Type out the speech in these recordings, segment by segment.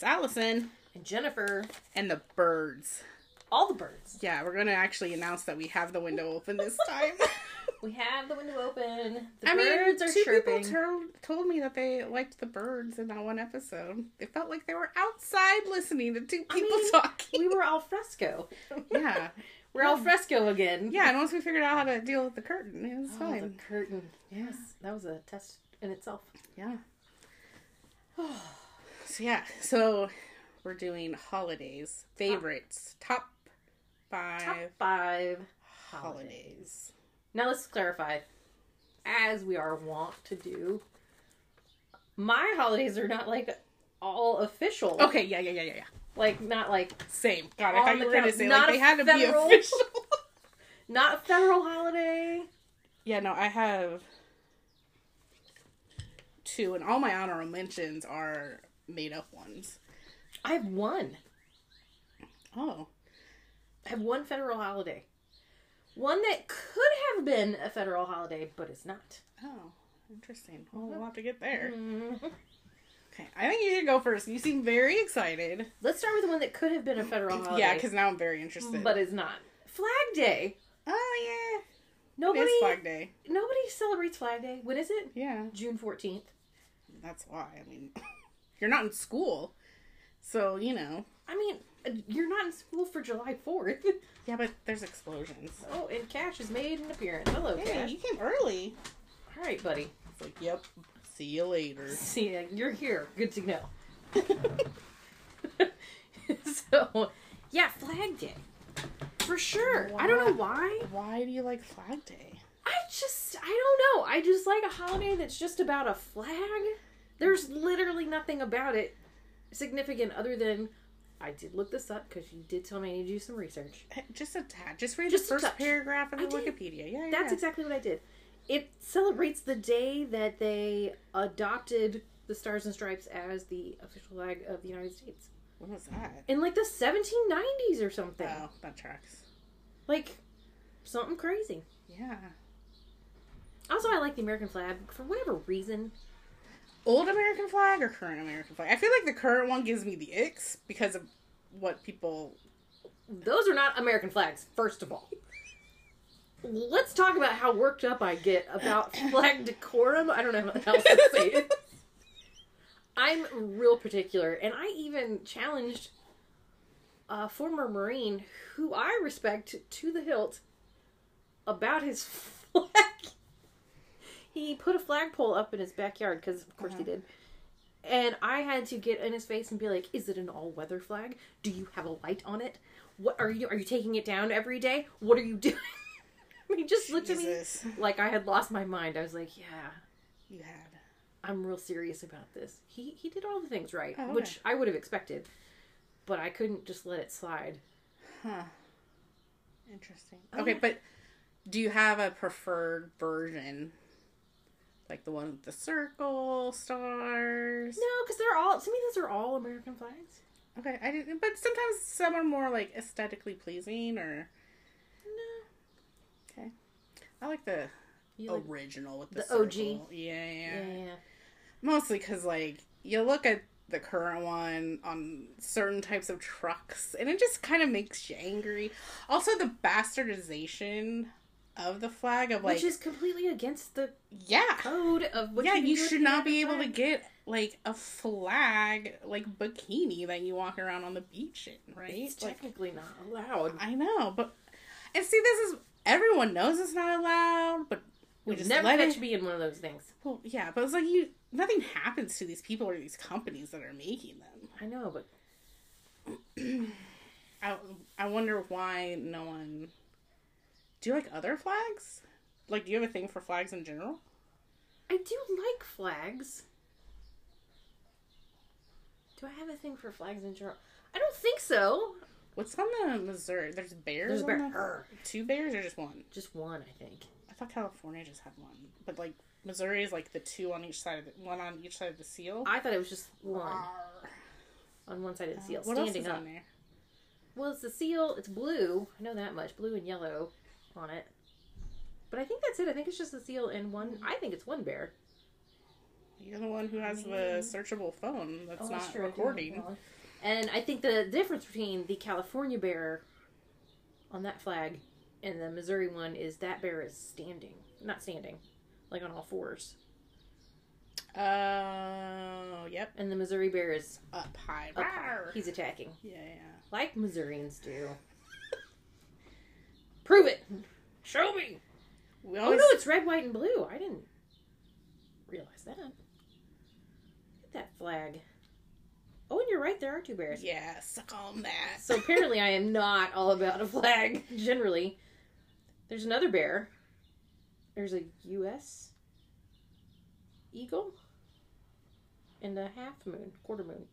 It's Allison And Jennifer, and the birds. all the birds. Yeah, we're gonna actually announce that we have the window open this time. We have the window open. The I mean, birds are two chirping. people told told me that they liked the birds in that one episode. They felt like they were outside listening to two people mean, talking. we were al fresco. yeah, We're al fresco again. yeah. And once we figured out how to deal with the curtain, it was Oh, fine. the curtain. Yes, that was a test in itself. Yeah. so yeah, so we're doing holidays, favorites, top five Top five holidays. holidays. Now let's clarify, as we are wont to do. My holidays are not like all official. Okay, yeah, yeah, yeah, yeah, yeah. Like not like Same. God, I thought you were gonna say not like they had to federal- be official. not a federal holiday. yeah, no, I have two, and all my honorable mentions are made up ones. I have one. Oh, I have one federal holiday. One that could have been a federal holiday, but it's not. oh, interesting. Well, we'll have to get there. Mhm. Okay, I think you should go first. You seem very excited. Let's start with the one that could have been a federal holiday. Yeah, because now I'm very interested. but it's not. Flag Day. oh yeah, Nobody it's Flag Day. nobody celebrates Flag Day. When is it? Yeah. June 14th. That's why. I mean, you're not in school, so you know. I mean, you're not in school for July 4th. Yeah, but there's explosions. oh, and Cash has made an appearance. Hello, Hey, Cash. you came early. All right, buddy. It's like, yep. See you later. See, uh, you're here. Good to know. so, yeah, Flag Day. For sure. I don't know why. Why do you like Flag Day? I just, I don't know. I just like a holiday that's just about a flag. There's literally nothing about it significant other than I did look this up because you did tell me I need to do some research. Just a tad. Just read Just the first paragraph of the. Wikipedia. Yeah, yeah. That's exactly what I did. It celebrates the day that they adopted the Stars and Stripes as the official flag of the United States When was that? in like the 1790s or something. Oh, that tracks. Like something crazy. Yeah. Also, I like the American flag for whatever reason. Old American flag or current American flag? I feel like the current one gives me the icks because of what people. Those are not American flags, first of all. Let's talk about how worked up I get about flag decorum. I don't know how else to say it. I'm real particular, and I even challenged a former Marine who I respect to the hilt about his flag. He put a flagpole up in his backyard because, of course, he uh-huh. did. And I had to get in his face and be like, "Is it an all-weather flag? Do you have a light on it? What are you? Are you taking it down every day? What are you doing?" he just looked at me like I had lost my mind. I was like, "Yeah, You had. I'm real serious about this." He he did all the things right, Oh, okay. which I would have expected, but I couldn't just let it slide. Huh. Interesting. Oh, okay, but do you have a preferred version? Like the one with the circle, stars? No, because they're all to me. Those are all American flags. Okay, I didn't. But sometimes some are more like aesthetically pleasing, or No, okay. I like the you like, original with the, the OG? Yeah, yeah. yeah, yeah. Mostly because like you look at the current one on certain types of trucks, and it just kind of makes you angry. Also, the bastardization of the flag of like Which is completely against the yeah. code of what yeah, you do should not be able to get like a flag like bikini that you walk around on the beach in, right? It's Like, technically not allowed. I know, but and see, this is everyone knows it's not allowed, but we just never let it. me in one of those things. Well, yeah, but it's like you nothing happens to these people or these companies that are making them. I know, but I I wonder why no one. Do you like other flags? Like, do you have a thing for flags in general? I do like flags. Do I have a thing for flags in general? I don't think so. What's on the Missouri? There's bears. There's a on bear. the- Two bears or just one? Just one, I think. I thought California just had one, but like Missouri is like the two on each side of the one on each side of the seal. I thought it was just one Arr. on one side of the seal, Uh, what else standing is up. on there? Well, it's the seal. It's blue. I know that much. Blue and yellow on it. But I think that's it. I think it's just the seal and one. I think it's one bear. You're the one who has the searchable phone that's Oh, not true, I recording. one. And I think the difference between the California bear on that flag and the Missouri one is that bear is standing, not standing, like on all fours, Oh, yep. and the Missouri bear is Up high. up high. He's attacking, Yeah, yeah. like Missourians do. Prove it. Show me. We Oh no, it's red, white, and blue. I didn't realize that. Look at that flag. Oh, and you're right. There are two bears. yeah, suck on that. So apparently, I am not all about a flag. Generally, there's another bear. There's a U.S. eagle and a half moon, quarter moon,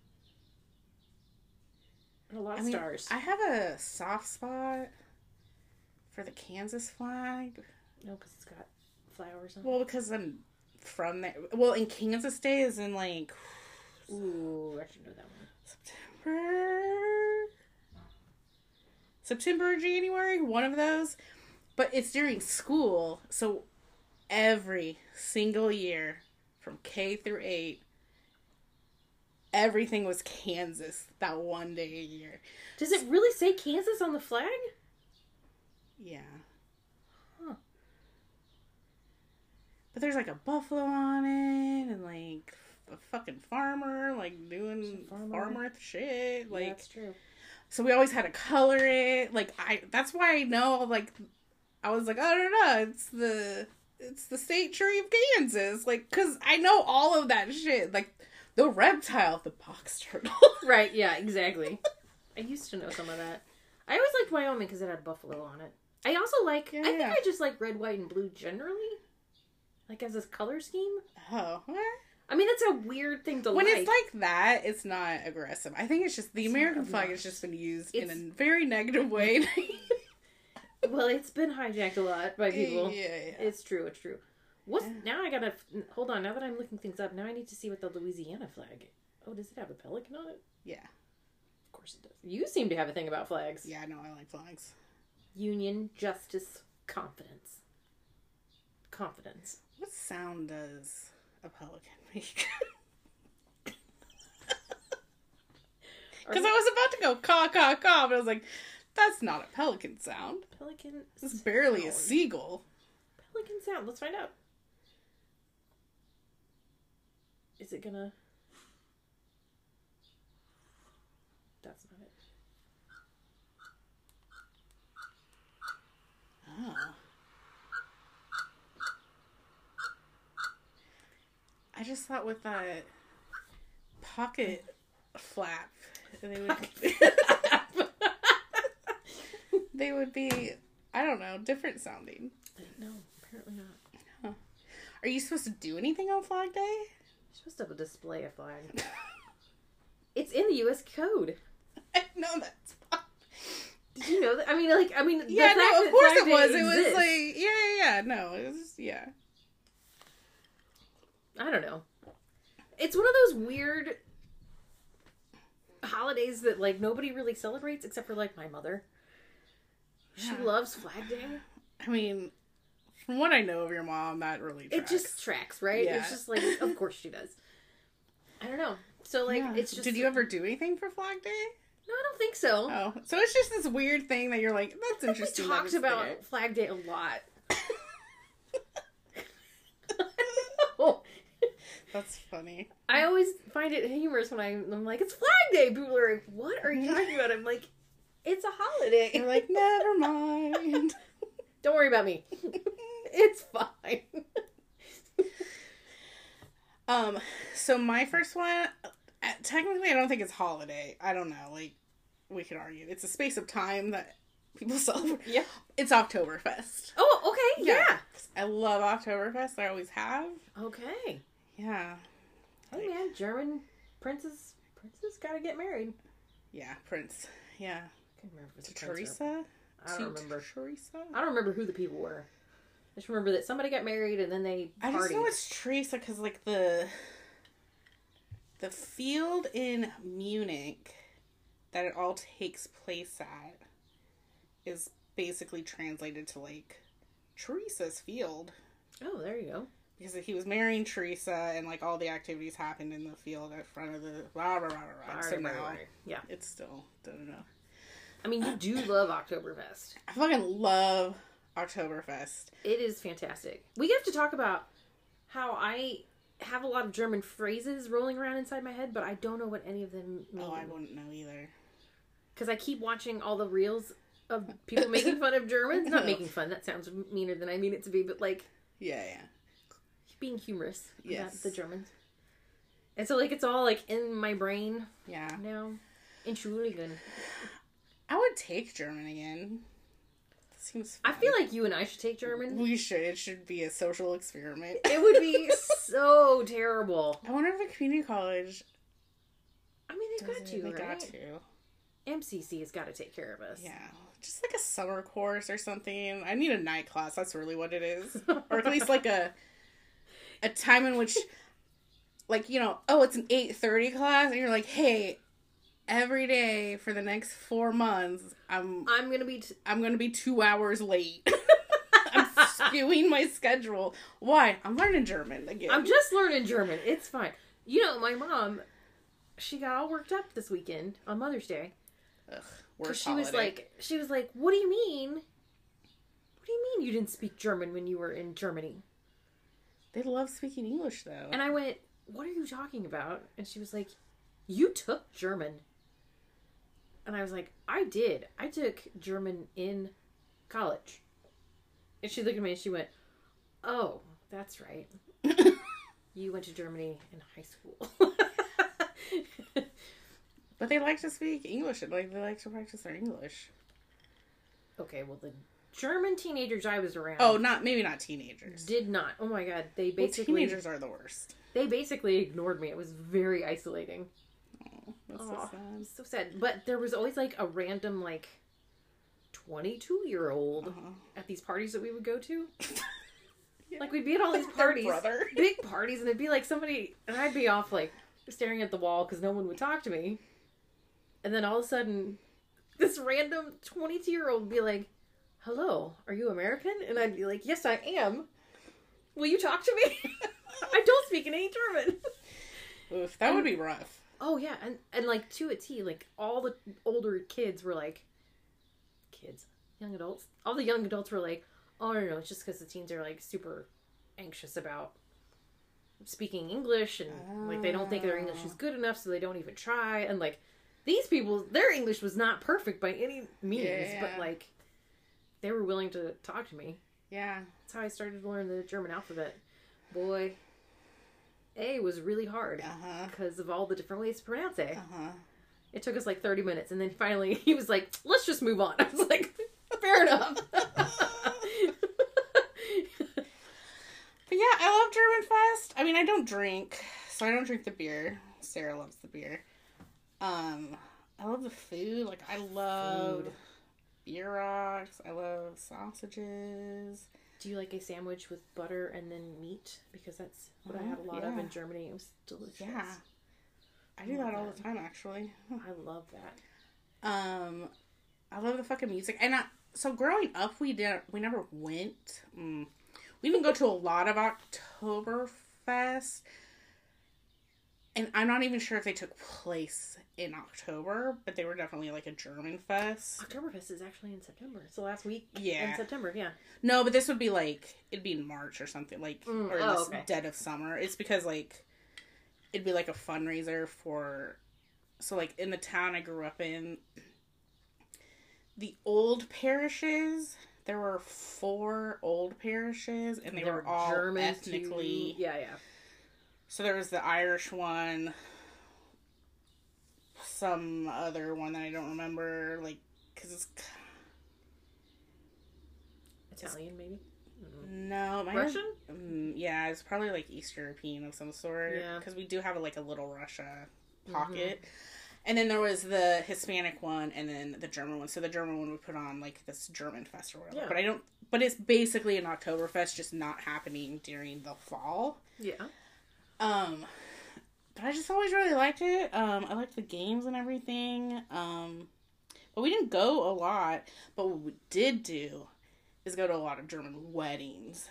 and a lot I of mean, stars. I have a soft spot for the Kansas flag. No, because it's got flowers on. Well, because I'm from there. Well, in Kansas Day is in like. Ooh, I should know that one. September, September, January, one of those. But it's during school, so every single year from K through eight, everything was Kansas that one day a year. Does it really say Kansas on the flag? Yeah. Huh. But there's like a buffalo on it, and like a fucking farmer, like doing farmer. farmer shit. Yeah, Like, that's true. so we always had to color it. Like, I that's why I know. Like, I was like, I don't know. It's the it's the state tree of Kansas. Like, cause I know all of that shit. Like, the reptile, the box turtle. Right, yeah, exactly. I used to know some of that. I always liked Wyoming because it had buffalo on it. I also like, Yeah, I think yeah. I just like red, white, and blue generally. Like as a color scheme. oh, what? I mean, that's a weird thing to when like. When it's like that, it's not aggressive. I think it's just the It's American flag has just been used in a very negative way. well, it's been hijacked a lot by people. Yeah, yeah. It's true, it's true. What's Yeah. now I gotta hold on, now that I'm looking things up, now I need to see what the Louisiana flag Oh, does it have a pelican on it? Yeah. Of course it does. You seem to have a thing about flags. Yeah, I know I like flags. Union, justice, confidence. Confidence. What sound does a pelican make? Because I was about to go caw caw caw, but I was like, that's not a pelican sound. Pelican. It's barely a seagull. Pelican sound. Let's find out. Is it gonna? That's not it. Oh. I just thought with that pocket flap, they would they would be I don't know different sounding. no, apparently not. Are you supposed to do anything on Flag Day? You're supposed to have a display a flag. It's in the U.S. Code. I know that's. Did you know that? I mean, like, I mean, the yeah, no, of course it was. It was like yeah, yeah, yeah. No, it was yeah. I don't know. It's one of those weird holidays that like nobody really celebrates except for like my mother. She Yeah. loves Flag Day. I mean, from what I know of your mom, that really It just tracks, right? Yeah. It's just like, of course she does. I don't know. So like, Yeah. it's just. Did you ever do anything for Flag Day? No, I don't think so. Oh, so it's just this weird thing that you're like, that's interesting. that talked about there. Flag Day a lot. That's funny. I always find it humorous when I, I'm like, it's Flag Day. People are like, what are you talking about? I'm like, it's a holiday. You're like, never mind. Don't worry about me. it's fine. um, so my first one, technically, I don't think it's holiday. I don't know. Like, we could argue it's a space of time that people celebrate. Yeah. It's Oktoberfest. Oh, okay. Yeah. I love Oktoberfest. I always have. Okay. Yeah. Oh, hey, man, German princes princes gotta get married. Yeah, Prince. Yeah. I can't remember if To it's a Teresa? I don't To remember. Teresa? I don't remember who the people were. I just remember that somebody got married and then they partied. I just know it's Teresa because, like, the the field in Munich that it all takes place at is basically translated to like Teresa's field. oh, there you go. because he was marrying Teresa, and like all the activities happened in the field in front of the blah blah blah. blah. So now. Yeah. it's still don't know. I mean, you do love Oktoberfest. I fucking love Oktoberfest. It is fantastic. We have to talk about how I have a lot of German phrases rolling around inside my head, but I don't know what any of them mean. Oh, I wouldn't know either. Because I keep watching all the reels of people making fun of Germans. Not making fun, that sounds meaner than I mean it to be, but like Yeah, yeah. being humorous Yes. about the Germans. And so, like, it's all like in my brain Yeah. now. Entschuldigen. I would take German again. That seems I feel like you and I should take German. we should. It should be a social experiment. It would be so terrible. I wonder if a community college I mean, they've got does to. They right? got to. MCC has got to take care of us. Yeah. Just like a summer course or something. I need a night class. That's really what it is. or at least like a a time in which like, you know, oh, it's an 8:30 class and you're like, "Hey, every day for the next 4 months, I'm I'm gonna be. T- I'm going to be 2 hours late." I'm skewing my schedule. Why? I'm learning German again. I'm just learning German. It's fine. You know, my mom, she got all worked up this weekend on Mother's Day Ugh, worst she was like, she was like, "What do you mean? What do you mean you didn't speak German when you were in Germany?" they love speaking English though. And I went, "What are you talking about?" And she was like, "You took German." And I was like, "I did. I took German in college." And she looked at me and she went, "Oh, that's right. You went to Germany in high school." but they like to speak English. Like they like to practice their English. okay, well the German teenagers I was around Oh, not maybe not teenagers. did not. Oh my god, they Well, basically teenagers are the worst. they basically ignored me. It was very isolating. That's Aw, so sad. so sad. But there was always like a random like 22 year old Uh-huh. at these parties that we would go to. Like we'd be at all these parties, big parties, and it'd be like somebody, and I'd be off like staring at the wall because no one would talk to me. And then all of a sudden, this random 22 year old would be like, "Hello, are you American?" And I'd be like, "Yes, I am." Will you talk to me? I don't speak any German. Oof, that would be rough. Oh yeah, and and like to a T, like all the older kids were like, kids, young adults. All the young adults were like, oh no no, it's just because the teens are like super anxious about speaking English and like they don't think their English is good enough, so they don't even try. And like these people, their English was not perfect by any means, Yeah. but like they were willing to talk to me. Yeah. That's how I started to learn the German alphabet. Boy, A was really hard Uh huh. because of all the different ways to pronounce A. Uh huh. It took us like 30 minutes, and then finally he was like, let's just move on. I was like, fair enough. But yeah, I love German Fest. I mean, I don't drink, so I don't drink the beer. Sarah loves the beer. Um, I love the food. Like I love bierocks. I love sausages. Do you like a sandwich with butter and then meat? Because that's what I had a lot of in Germany. It was delicious. Yeah, I do love that all that. the time. Actually. I love that. Um, I love the fucking music, and I, so growing up, we didn't, we never went. Mm, we didn't go to a lot of Oktoberfest, and I'm not even sure if they took place in October, but they were definitely like a German fest. Oktoberfest is actually in September. It's the last week Yeah. in September. Yeah. No, but this would be like it'd be in March or something, like Mm, or oh, the okay. dead of summer. It's because like it'd be like a fundraiser for so like in the town I grew up in, the old parishes. There were four old parishes, and they There were all German to- ethnically. Yeah, yeah. So there was the Irish one, some other one that I don't remember, like because it's Italian, maybe. no, my Russian? Mm, yeah, it's probably like East European of some sort. Yeah. Mm-hmm. Because we do have like a little Russia pocket. And then there was the Hispanic one and then the German one. So the German one would put on like this German fest or whatever. Yeah. But I don't, but it's basically an Oktoberfest, just not happening during the fall. Yeah. Um, but I just always really liked it. Um, I liked the games and everything. Um, but we didn't go a lot. But what we did do is go to a lot of German weddings.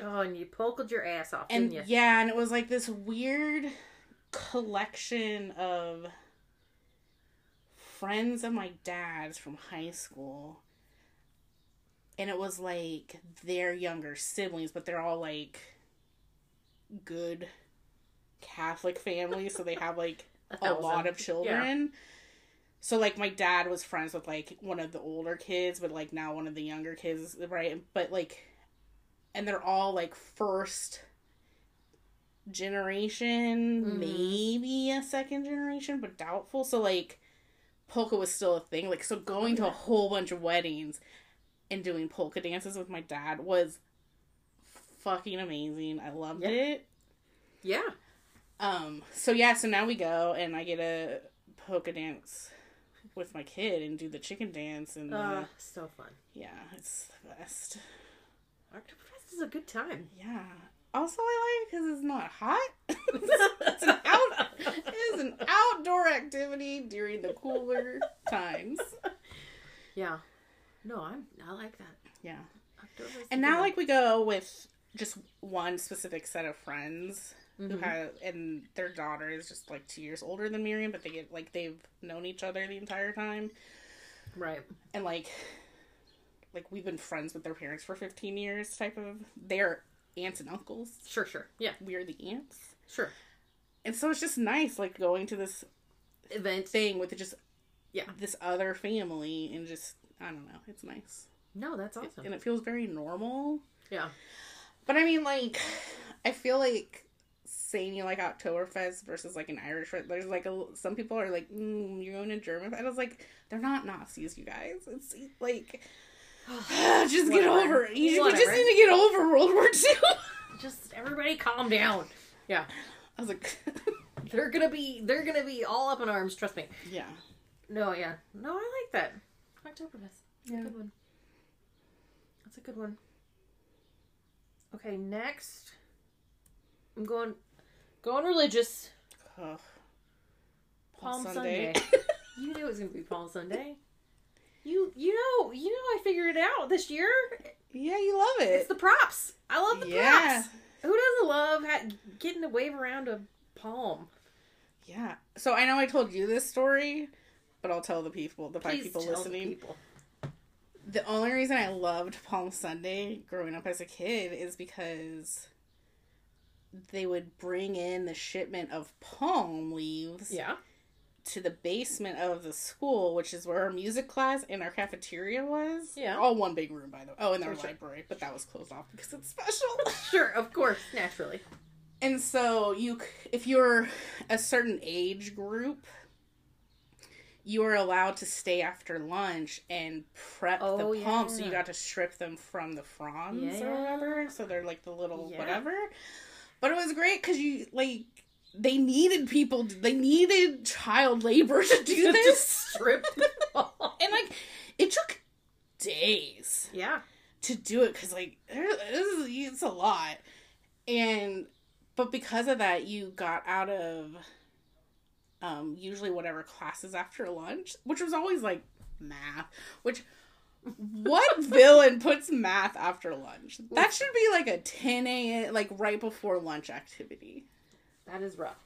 Oh, and you polkaed your ass off, and yeah, and it was like this weird collection of friends of my dad's from high school. And it was like their younger siblings, but they're all like good Catholic family, so they have like a lot of children. So like my dad was friends with like one of the older kids, but like now one of the younger kids, right? But like and they're all like first generation, Mhm. maybe a second generation, but doubtful. So like polka was still a thing. Like so going to a whole bunch of weddings and doing polka dances with my dad was fucking amazing. I loved Yeah. it. Yeah. Um so yeah, so now we go and I get a polka dance with my kid and do the chicken dance and Uh, the, so fun. yeah, it's the best. Oktoberfest is a good time. Yeah. Also, I like it because it's not hot. it's an out. It is an outdoor activity during the cooler times. Yeah. No, I'm. I like that. Yeah. Oktoberfest is And now, like, we go with just one specific set of friends one. who mm-hmm. have, and their daughter is just like two years older than Miriam, but they get like they've known each other the entire time, right. and like, like we've been friends with their parents for fifteen years. Type of they're aunts and uncles. Sure. Sure. Yeah. We're the aunts. Sure. And so it's just nice, like going to this Event. thing with just Yeah. this other family and just I don't know, it's nice No, that's awesome. and it feels very normal. Yeah. But I mean, like, I feel like saying you like Oktoberfest versus like an Irish. There's like a some people are like, mm, you're going to German. And I was like, they're not Nazis, you guys. It's like. just get over it. You, we just need to get over World War II. Just everybody calm down. Yeah. I was like, They're gonna be. They're gonna be all up in arms. Trust me. yeah. No. Yeah. No, I like that. Oktoberfest. That's Yeah. a good one. That's a good one. Okay. Next, I'm going. Going religious. Oh. Palm Sunday. you knew it was gonna be Palm Sunday. You you know you know I figured it out this year. yeah, you love it. It's the props. I love the yeah. props. Who doesn't love ha- getting to wave around a palm? Yeah. So I know I told you this story, but I'll tell the people, the five people tell the listening. people. The only reason I loved Palm Sunday growing up as a kid is because they would bring in the shipment of palm leaves Yeah. to the basement of the school, which is where our music class and our cafeteria was. Yeah. All one big room, by the way. Oh, and our Sure, library, but that was closed off because it's special. Sure, of course, naturally. And so you, if you're a certain age group, you are allowed to stay after lunch and prep Oh, the palms. So you got to strip them from the fronds or whatever. So they're like the little Yeah. whatever. But it was great because you like they needed people. They needed child labor to do this, strip and like it took days Yeah. to do it because like there- this is it's a lot and but because of that you got out of um usually whatever classes after lunch which was always like math which what villain puts math after lunch that should be like a 10 a.m like right before lunch activity That is rough.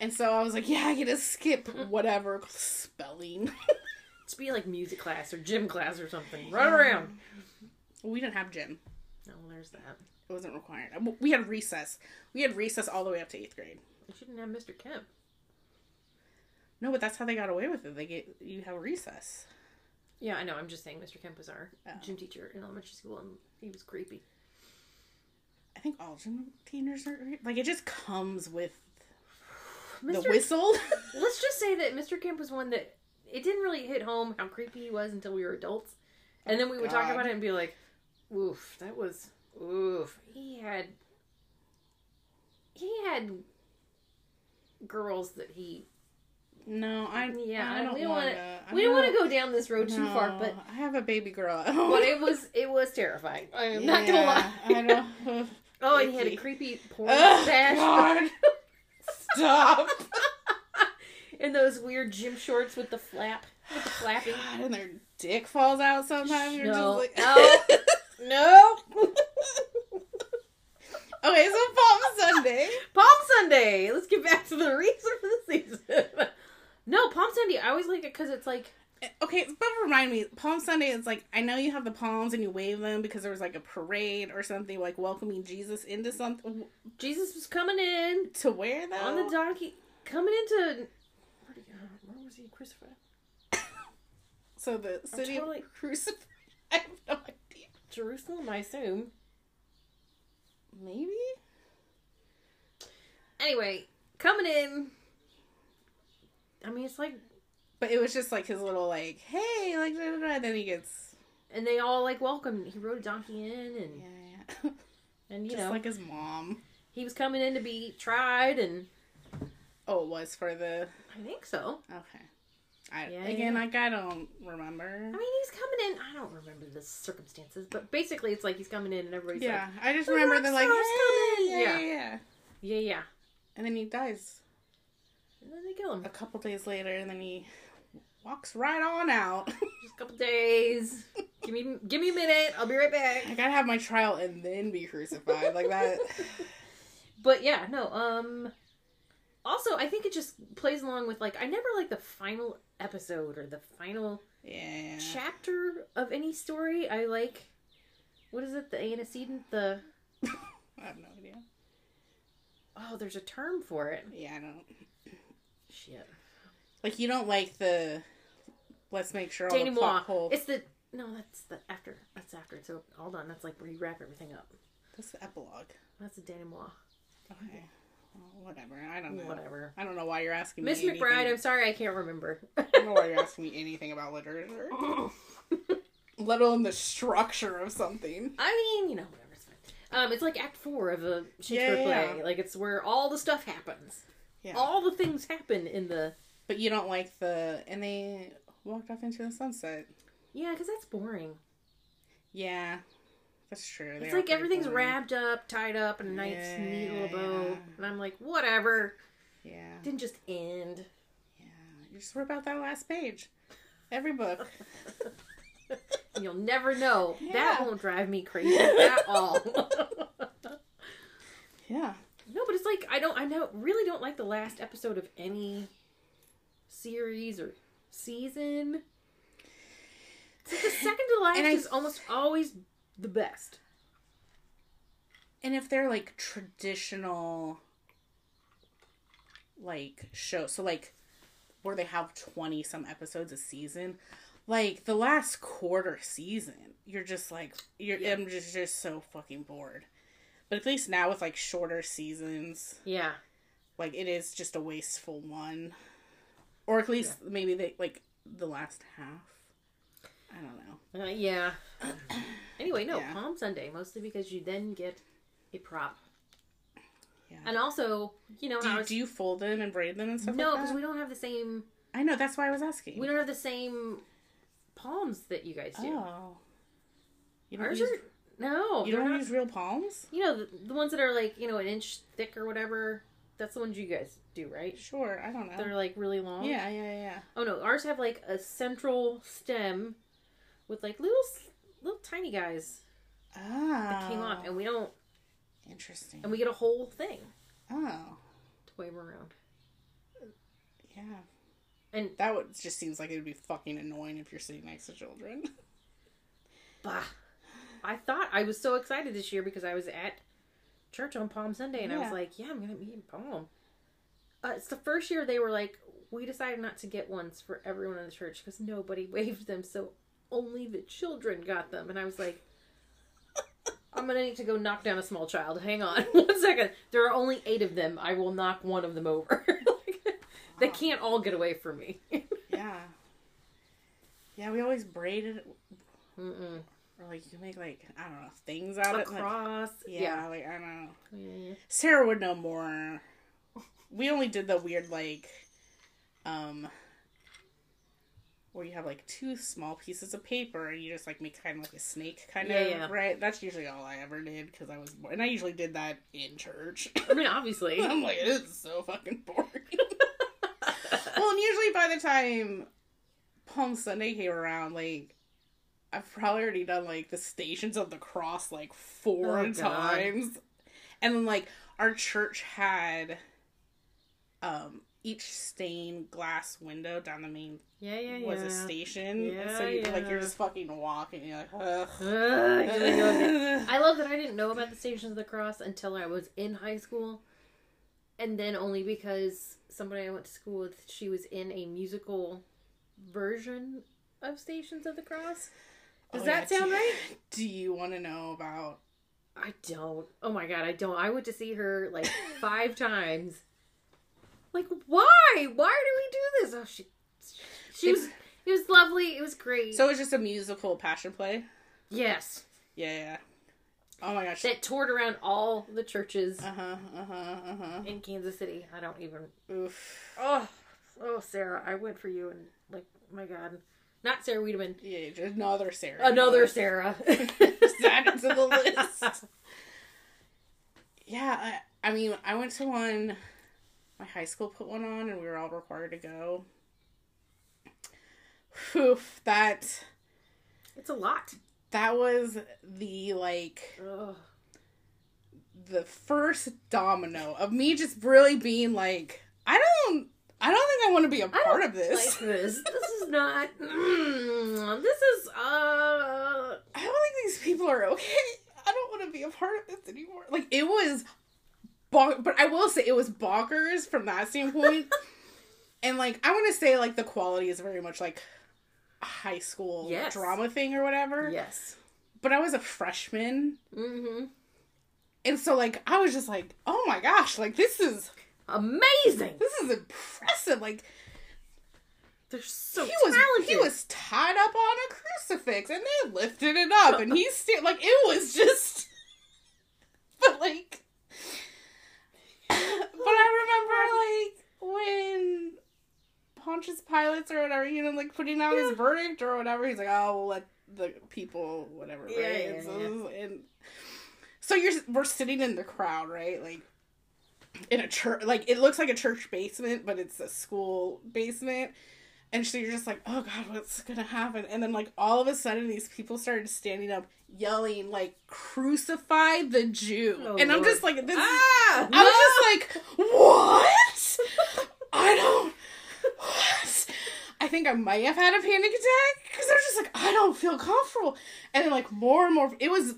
and so i was like yeah i get to skip whatever spelling To be like music class or gym class or something. Run around. we didn't have gym No, there's that. it wasn't required uh, we had recess we had recess all the way up to eighth grade You shouldn't have Mr. Kemp. No, but that's how they got away with it. They get you have recess. Yeah, I know. I'm just saying Mr. Kemp was our Oh. gym teacher in elementary school and he was creepy. I think all gym teenagers are like it just comes with the Mr. whistle. Let's just say that Mr. Kemp was one that it didn't really hit home how creepy he was until we were adults. And oh, then we would talk about it and be like, oof, that was oof. He had he had girls that he no, I yeah, I don't we want to. We don't want to go down this road no, too far, but I have a baby girl at home. But it was it was terrifying. I am yeah, not gonna lie. I know. oh, and he had a creepy porn stash. Stop. and those weird gym shorts with the flap, with the flapping. God, and their dick falls out sometimes. You're just like, no, no. Okay, so Palm Sunday. Palm Sunday. Let's get back to the reason for the season no, Palm Sunday. I always like it because it's like Okay, but remind me, Palm Sunday is like I know you have the palms and you wave them because there was like a parade or something like welcoming Jesus into something Jesus was coming in to where though on the donkey, coming into where, where was he crucified? So the city totally- of crucified. I have no idea. Jerusalem, I assume. Maybe. Anyway, coming in. I mean, it's like, But it was just like his little like, hey, like da, da, da, and then he gets and they all like welcome. He rode a donkey in, and yeah, yeah. and you just know like his mom. he was coming in to be tried, and Oh, it was for the I think so. okay. I Yeah, again, yeah. like I don't remember. I mean, he's coming in. I don't remember the circumstances, but basically, it's like he's coming in, and everybody's yeah, like, I just "The remember rock the like, hey, coming!" yeah, Yeah. yeah, yeah, "Yeah, yeah," and then he dies then they kill him. a couple days later, and then he walks right on out. Just a couple days. give me, give me a minute. I'll be right back. I gotta have my trial and then be crucified like that. But yeah, no. Um. Also, I think it just plays along with like I never like the final episode or the final Yeah. chapter of any story. I like what is it? The antecedent. The I have no idea. oh, there's a term for it. Yeah, I don't. Shit. Like you don't like the. Let's make sure all the Denouement. plot hole. It's the no. That's the after. That's after. So hold on. That's like where you wrap everything up. That's the epilogue. That's the denouement. Okay. Well, whatever. I don't know. Whatever. I don't know why you're asking Miss me. anything- McBride, I'm sorry I can't remember. I don't know why you're asking me anything about literature, let alone the structure of something. I mean, you know, whatever. It's fine. Um, it's like Act Four of a Shakespeare Yeah, yeah, play. Like it's where all the stuff happens. Yeah. All the things happen in the. But you don't like the. And they walked off into the sunset. Yeah, because that's boring. Yeah. That's true. They It's like everything's boring. wrapped up, tied up in a nice, neat little bow, Yeah. and I'm like, whatever. Yeah. Didn't just end. Yeah. You just rip out that last page. Every book. You'll never know. That won't drive me crazy at all. Yeah. No, but it's like I don't really don't like the last episode of any series or season. It's like the second to last I- is almost always the best. And if they're like traditional like shows, so like where they have 20 some episodes a season, like the last quarter season, you're just like you're Yeah. I'm just just so fucking bored. But at least now with like shorter seasons, Yeah. Like it is just a wasteful one. Or at least maybe they like the last half. I don't know. Uh, yeah. anyway, no, Yeah. Palm Sunday mostly because you then get a prop. Yeah. And also, you know, Do how you, it's, do you fold them and braid them and stuff no, because that? we don't have the same I know, that's why I was asking. we don't have the same palms that you guys do. Oh. You don't Ours use, are no, you don't not- use real palms? You know, the, the ones that are like, you know, an inch thick or whatever. That's the ones you guys do, right? Sure, I don't know. They're like really long. yeah, yeah, yeah. Oh no, ours have like a central stem with like little, little tiny guys Ah. that came off, and we don't, Interesting. and we get a whole thing oh. to wave around. Yeah. And That would just seems like it would be fucking annoying if you're sitting next to children. bah, I thought I was so excited this year because I was at church on Palm Sunday, and I was like, yeah, I'm gonna be in Palm. Uh, it's the first year they were like, we decided not to get ones for everyone in the church because nobody waved them, so only the children got them. And I was like, I'm gonna need to go knock down a small child. Hang on one second. There are only eight of them. I will knock one of them over. like, they can't all get away from me. yeah. Yeah, we always braided Mm-mm. Or like you make like I don't know things out of it. Like, cross. yeah, like I don't know. Yeah. Sarah would know more. We only did the weird like um where you have like two small pieces of paper and you just like make kind of like a snake kind Yeah, of yeah. right. That's usually all I ever did because I was bored, and I usually did that in church. I mean, obviously. I'm like, this is so fucking boring. well, and usually by the time Palm Sunday came around, like I've probably already done like the Stations of the Cross like four Oh, God. times, and then like our church had um each stained glass window down the main Yeah, yeah, yeah. was a station. and so Yeah, you like you're just fucking walking. You're like, ugh. Ugh, here we go again. I love that I didn't know about the Stations of the Cross until I was in high school. And then only because somebody I went to school with, she was in a musical version of Stations of the Cross. Does Oh, that yeah, sound right? Do you want to know about? I don't. Oh my god, I don't. I went to see her like five times. Like, why? Why do we do this? Oh, she, she was. It was lovely. It was great. So it was just a musical passion play. yes, Yeah. yeah. Oh my gosh. that toured around all the churches Uh huh. Uh huh. Uh huh. in Kansas City. I don't even. Oof. Oh, oh, Sarah, I went for you, and like, my God, not Sarah Wiedemann, Yeah, another Sarah. another Sarah. Add to the list. Yeah, I, I mean, I went to one. My high school put one on, and we were all required to go. Oof, that It's a lot. that was the like Ugh. the first domino of me just really being like, I don't, I don't think I want to be a part of this. Like this. This is not. Mm, this is. Uh. I don't think these people are okay. I don't want to be a part of this anymore. Like it was, but I will say it was bonkers from that standpoint. and like I want to say like the quality is very much like a high school Yes. drama thing or whatever. Yes. But I was a freshman, Mm-hmm. and so like I was just like, oh my gosh, like this is Amazing. this is impressive. Like They're so he was talented. he was tied up on a crucifix and they lifted it up and he's still like it was just but like but I remember like when Pontius Pilates or whatever, you know, like putting out his verdict or whatever, he's like, Oh, we'll let the people whatever, Yeah, right? yeah, and, so, yeah. and so you're we're sitting in the crowd, right? Like in a church like it looks like a church basement, but it's a school basement. And so you're just like, oh god, what's gonna happen? And then like all of a sudden these people started standing up yelling like crucify the Jew. Oh, and I'm Lord. just like this is- Ah! I was just like, what? I don't what? I think I might have had a panic attack because I was just like, I don't feel comfortable. And then like more and more it was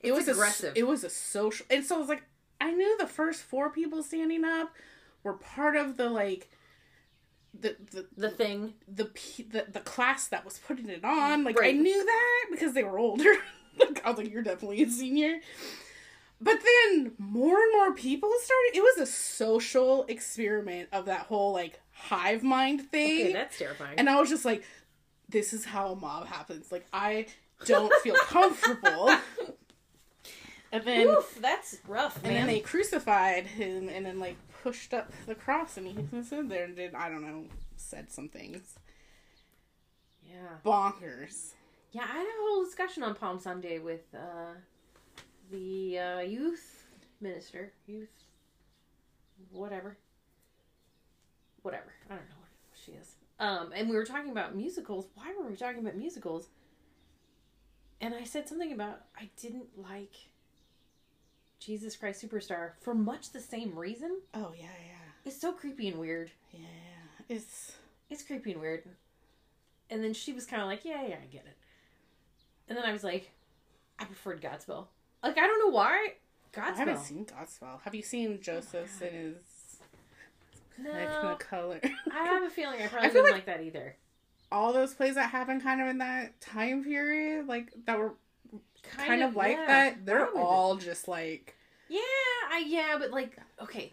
it It's was aggressive. A, it was a social and so it was like I knew the first four people standing up were part of the like the the the thing. the the, the class that was putting it on. Like I knew that because they were older. like I was like, you're definitely a senior. But then more and more people started. It was a social experiment of that whole like hive mind thing, Okay, that's terrifying. and I was just like, this is how a mob happens. Like I don't feel comfortable. And then Oof, that's rough, and man. then they crucified him and then like pushed up the cross and he stood there and did I don't know said some things yeah. bonkers. Yeah, I had a whole discussion on Palm Sunday with uh, the uh, youth minister, youth, whatever, whatever. I don't know what she is. Um, and we were talking about musicals. Why were we talking about musicals? And I said something about I didn't like Jesus Christ Superstar for much the same reason. Oh yeah, yeah, It's so creepy and weird. yeah. It's It's creepy and weird. And then she was kind of like, yeah, yeah, I get it. And then I was like, I preferred Godspell. Like, I don't know why. Godspell. I haven't seen Godspell. Have you seen Joseph oh God. in his No, Technicolor? I have a feeling I probably I feel didn't like- like, that either. All those plays that happened kind of in that time period, like that were kind, of, like yeah. that. They're all just like Yeah, I yeah, but like, okay,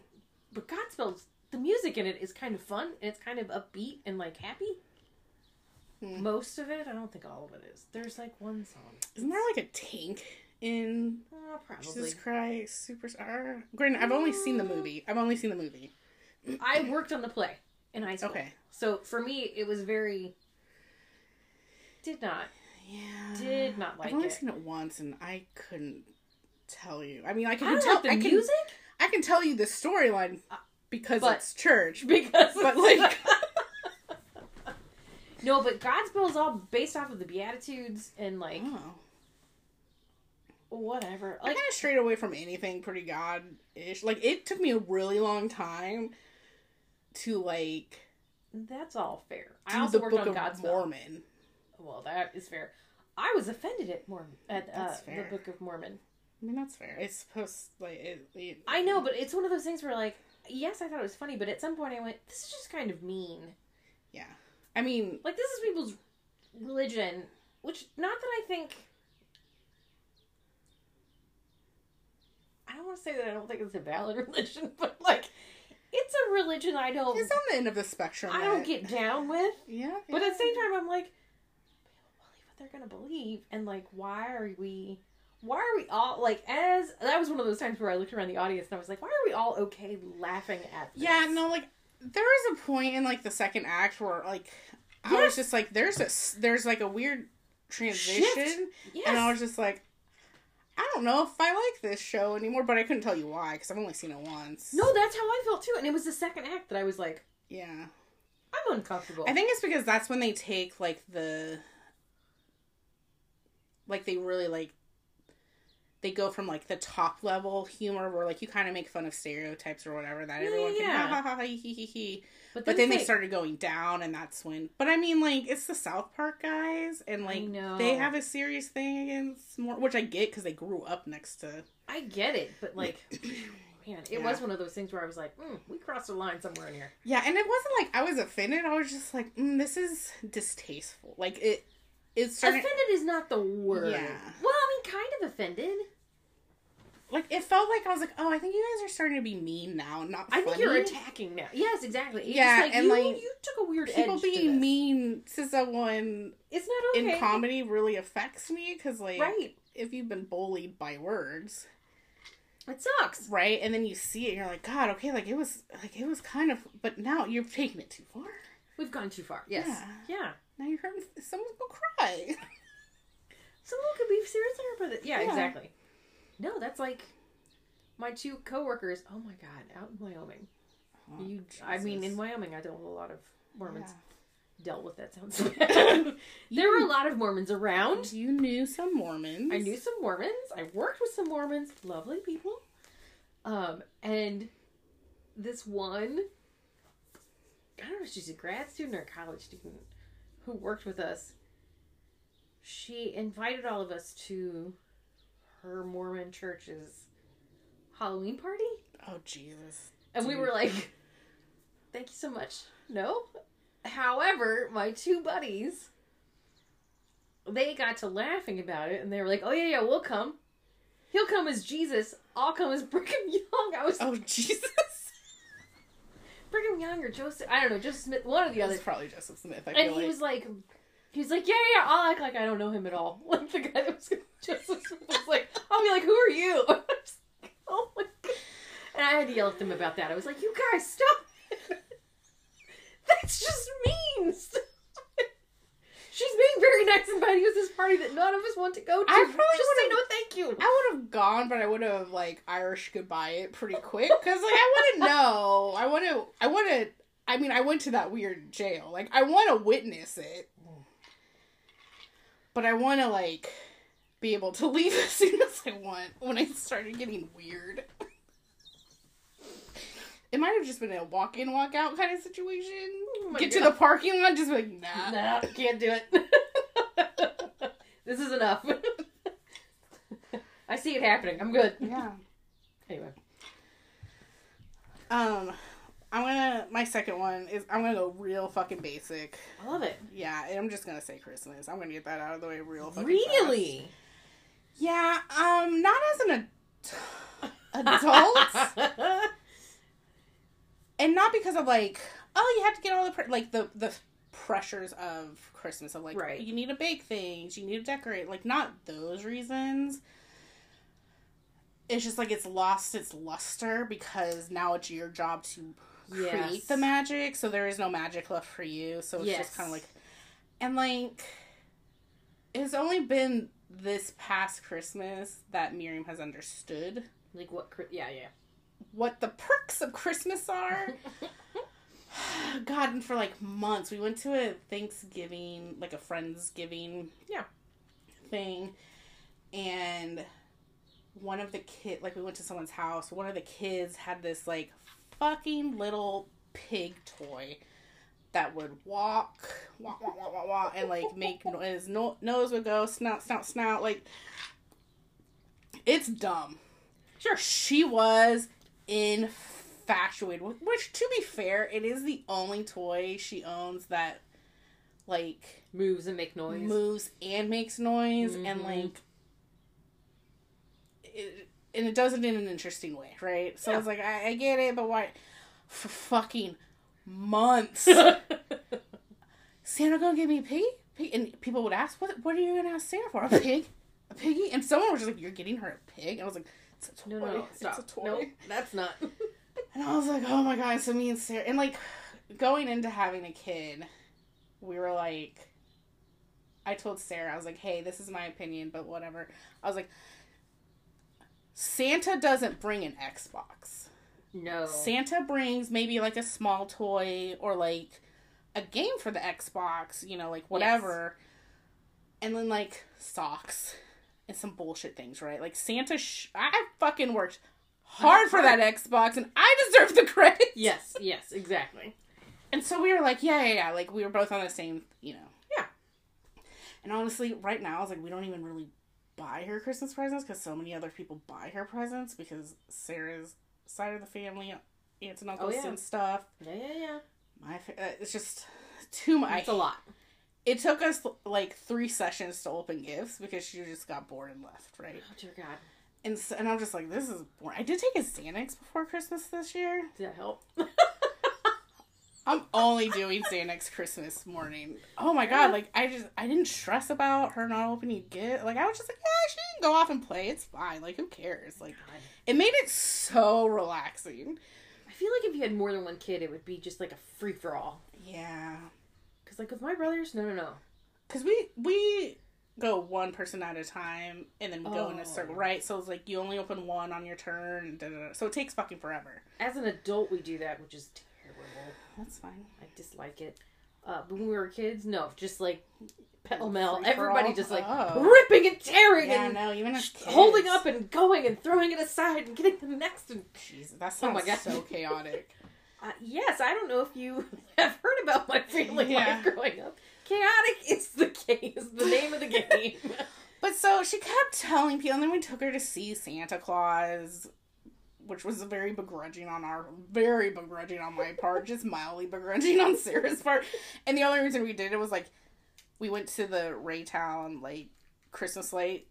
but Godspell's the music in it is kind of fun and it's kind of upbeat and like happy. Hmm. Most of it, I don't think all of it is. There's like one song. isn't there like a tank in Oh, probably. Jesus Christ Superstar? Granted, I've only seen the movie. I've only seen the movie. I worked on the play in high school. Okay. So for me, it was very. Did not. Yeah. Did not like I've only it. seen it once, and I couldn't tell you. I mean, I I can don't tell like the I can, music I can tell you the storyline uh, because But- it's church. because, But, like- no, but God's Godspell is all based off of the Beatitudes and like Oh. whatever. I Like kind of strayed away from anything pretty god ish. Like it took me a really long time to like That's all fair. I also the worked Book on of Godspell. Mormon. Well, that is fair. I was offended at Mormon at uh, the. Book of Mormon. I mean, that's fair. It's supposed like it. it I know, but it's one of those things where like, yes, I thought it was funny, but at some point I went, this is just kind of mean. yeah. I mean, Like this is people's religion, which not that I think. I don't want to say that I don't think it's a valid religion, but like, it's a religion I don't. it's on the end of the spectrum. I don't get down with. Yeah. But at the same time, I'm like, people believe what they're gonna believe, and like, why are we? Why are we all like? As that was one of those times where I looked around the audience and I was like, why are we all okay laughing at? This? Yeah, no, like there was a point in like the second act where like I was just like, there's a there's like a weird transition, Yes. and I was just like, I don't know if I like this show anymore, but I couldn't tell you why because I've only seen it once. no, that's how I felt too, and it was the second act that I was like, yeah, I'm uncomfortable. I think it's because that's when they take like the like they really like they go from like the top level humor where like you kind of make fun of stereotypes or whatever that Yeah, everyone can yeah. ha ha ha ha he he he he. but But then they started going down, and that's when. But I mean, like it's the South Park guys, and like they have a serious thing against more, which I get because they grew up next to. I get it, but like, man, it Yeah. was one of those things where I was like, mm, we crossed a line somewhere in here. Yeah, and it wasn't like I was offended. I was just like, mm, this is distasteful. Like it, it's starting. offended is not the word. Yeah. Well, I mean, kind of offended. Like it felt like I was like, oh, I think you guys are starting to be mean now, not. I think you're attacking now. Yes, exactly. It's Yeah, like, and, you, like, you took a weird People edge to being this. mean to someone It's not okay. in comedy really affects me because, like, right? if you've been bullied by words, It sucks. right and then you see it and you're like god okay like it was like it was kind of but now you're taking it too far We've gone too far. Yes. Yeah. Yeah. Now you're hurting someone's gonna cry Someone could be seriously hurt by that. Yeah, Yeah. exactly. No, that's like my two coworkers. Oh my god, out in Wyoming. Oh, You, I mean, in Wyoming, I dealt with a lot of Mormons. Yeah. Dealt with that sounds bad. there were a lot of Mormons around. you knew some mormons I knew some Mormons. I worked with some Mormons. Lovely people. Um, and this one, I don't know if she's a grad student or a college student who worked with us. She invited all of us to her Mormon church's Halloween party. oh jesus And we were like, thank you so much. No. However, my two buddies, they got to laughing about it and they were like, oh, yeah, yeah, we'll come. He'll come as Jesus. I'll come as Brigham Young. I was oh jesus Brigham Young or Joseph. I don't know, Joseph Smith, one or the other. probably joseph smith i And he like was like, he was like, yeah, yeah, I'll act like I don't know him at all. Like the guy that was Joseph Smith was like, I'll be like, who are you? Like, oh my god. And I had to yell at them about that. I was like, you guys, stop. That's just mean. Stop. She's being very nice and inviting us to this party that none of us want to go to. I probably just say no, thank you. I would have gone, but I would have like Irish goodbye it pretty quick because like I want to know. I want to. I want to. I mean, I went to that weird jail. Like I want to witness it, but I want to like be able to leave as soon as I want when I started getting weird. It might have just been a walk in, walk out kind of situation. Oh Get to the parking lot, just be like, nah. Nah, can't do it. this is enough. I see it happening. I'm good. Yeah. Anyway. Um, I'm gonna. My second one is I'm gonna go real fucking basic. I love it. Yeah, and I'm just gonna say Christmas. I'm gonna get that out of the way real fucking Really? fast. Yeah. Um, not as an ad- adult, and not because of like, oh, you have to get all the pre- like the the pressures of Christmas of like, Right. you need to bake things, you need to decorate, like not those reasons. It's just like it's lost its luster because now it's your job to create Yes. the magic, so there is no magic left for you. So it's Yes. just kind of like, and like, it's only been this past Christmas that Miriam has understood like what? Yeah, yeah. What the perks of Christmas are. God, and for like months, we went to a Thanksgiving, like a Friendsgiving, Yeah. thing, and one of the kid, like we went to someone's house. One of the kids had this like fucking little pig toy that would walk, walk, walk, walk, walk, walk and like make noise. No, nose would go snout, snout, snout. Like it's dumb. Sure. She was infatuated with, which to be fair, it is the only toy she owns that like Moves and make noise. moves and makes noise and Mhm. like it, and it does it in an interesting way, right? So Yeah. it's like I, I get it, but why for fucking months Santa gonna give me a piggy? Pig? And people would ask, "What? What are you gonna ask Santa for? A pig? A piggy?" And someone was just like, "You're getting her a pig?" And I was like, "It's a toy. no, no, stop. It's a toy." No, that's not. And I was like, "Oh my god!" So me and Sarah, and like going into having a kid, we were like, I told Sarah, I was like, "Hey, this is my opinion, but whatever." I was like, Santa doesn't bring an Xbox. no. Santa brings maybe like a small toy or like a game for the Xbox, you know, like whatever. And then like socks and some bullshit things, right? Like Santa, sh- I fucking worked hard for that Xbox and I deserve the credit. Yes, yes, exactly. And so we were like, yeah, yeah, yeah. Like we were both on the same, you know. Yeah. And honestly, right now, I was like, we don't even really buy her Christmas presents because so many other people buy her presents because Sarah's side of the family, aunts and uncles yeah. and stuff. Yeah, yeah, yeah. My, uh, it's just too much. It's a lot. It took us like three sessions to open gifts because she just got bored and left, right? Oh dear God. And so, and I'm just like, this is boring. I did take a Xanax before Christmas this year. Did that help? I'm only doing Xanax Christmas morning. Oh my god, like I just I didn't stress about her not opening gift. Like I was just like, yeah, she can go off and play. It's fine. Like who cares? Like it made it so relaxing. I feel like if you had more than one kid, it would be just like a free for all. Yeah, Because like with my brothers, no, no, no. because we we go one person at a time and then we go in Oh. a circle, right? So it's like you only open one on your turn. Da, da, da. So it takes fucking forever. As an adult, we do that, which is terrible. That's fine. I dislike it. Uh, but when we were kids, no, just like pell mell, everybody just like Oh. ripping and tearing Yeah, and no, even holding up and going and throwing it aside and getting the next. And Jesus, that Oh sounds my God. so chaotic. uh, yes, I don't know if you have heard about my family Yeah. life growing up. Chaotic is the game. Is the name of the game. But so she kept telling people, and then we took her to see Santa Claus, which was very begrudging on our, very begrudging on my part, just mildly begrudging on Sarah's part. And the only reason we did it was like, we went to the Raytown like Christmas light.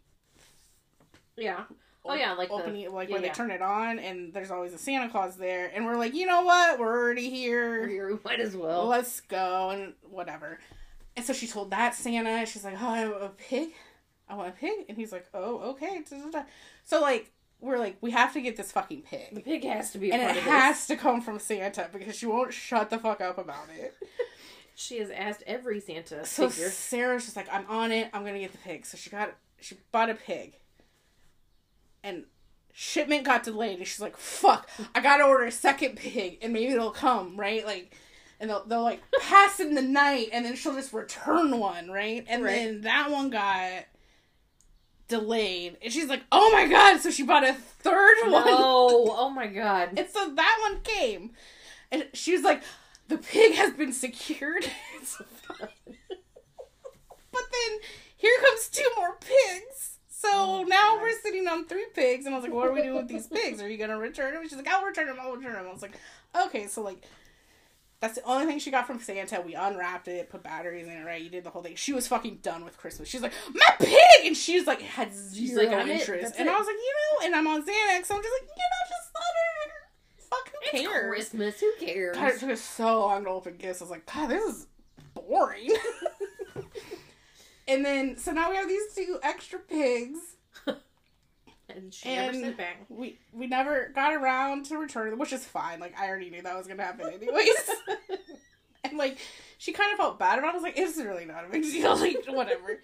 yeah. Oh yeah, like the- opening, like yeah, where yeah. they turn it on, and there's always a Santa Claus there, and we're like, you know what, we're already here. We're here, we might as well. Let's go and whatever. And so she told that Santa, she's like, Oh, I want a pig. I want a pig. And he's like, Oh, okay. So like we're like, we have to get this fucking pig. The pig. has to be a And it has to come from Santa because she won't shut the fuck up about it. She has asked every Santa So figure. Sarah's just like, I'm on it, I'm gonna get the pig. So she got she bought a pig. And shipment got delayed and she's like, fuck, I gotta order a second pig and maybe it'll come, right? Like and they'll, they'll like pass in the night and then she'll just return one, right? And Right. then that one got delayed. And she's like, oh my god, so she bought a third one. oh my god. And so that one came. And she was like, the pig has been secured. but then here comes two more pigs. So Oh, now God. we're sitting on three pigs. And I was like, what are we doing with these pigs? Are you going to return them? She's like, I'll return them. I'll return them. I was like, okay. So, like, that's the only thing she got from Santa. We unwrapped it, put batteries in it, right? You did the whole thing. She was fucking done with Christmas. She's like, my pig! And she's like, had zero like, I'm interest. And it. I was like, you know, and I'm on Xanax. So I'm just like, you know, just let her. Fuck, who It's cares? Christmas. Who cares? God, it took us so long to open gifts. I was like, God, this is boring. and then, so now we have these two extra pigs. And she never And sent back. we we never got around to return them, which is fine. Like I already knew that was gonna happen anyways. and like she kind of felt bad about it. I was like, it's really not a big deal. Like whatever.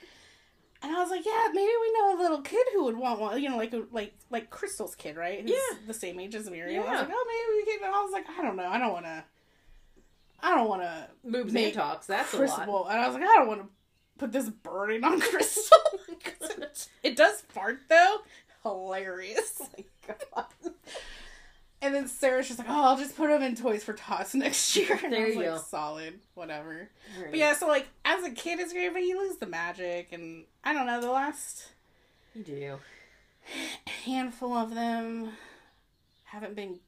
And I was like, yeah, maybe we know a little kid who would want one. You know, like like like Crystal's kid, right? Who's Yeah. the same age as Miriam. I was Yeah. like, oh, maybe we can. And I was like, I don't know. I don't want to. I don't want to Moves Make and talks. That's a Crystal. lot. And I was like, I don't want to put this burden on Crystal. Oh it, it does fart though. Hilarious. Oh my god. And then Sarah's just like, oh, I'll just put them in Toys for Tots next year. And I There was you like, go. Solid, whatever. Right. But yeah, so like as a kid, it's great, but you lose the magic, and I don't know. The last You do. handful of them haven't been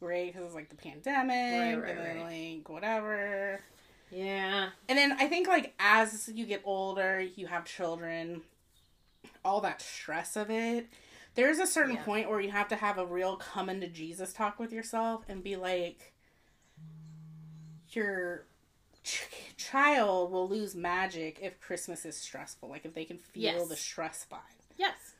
great because it's like the pandemic right, and then right. like whatever. Yeah. And then I think like as you get older, you have children, all that stress of it. There's a certain Yeah. point where you have to have a real come into Jesus talk with yourself and be like, your ch- child will lose magic if Christmas is stressful. Like if they can feel Yes. the stress vibe. Yes.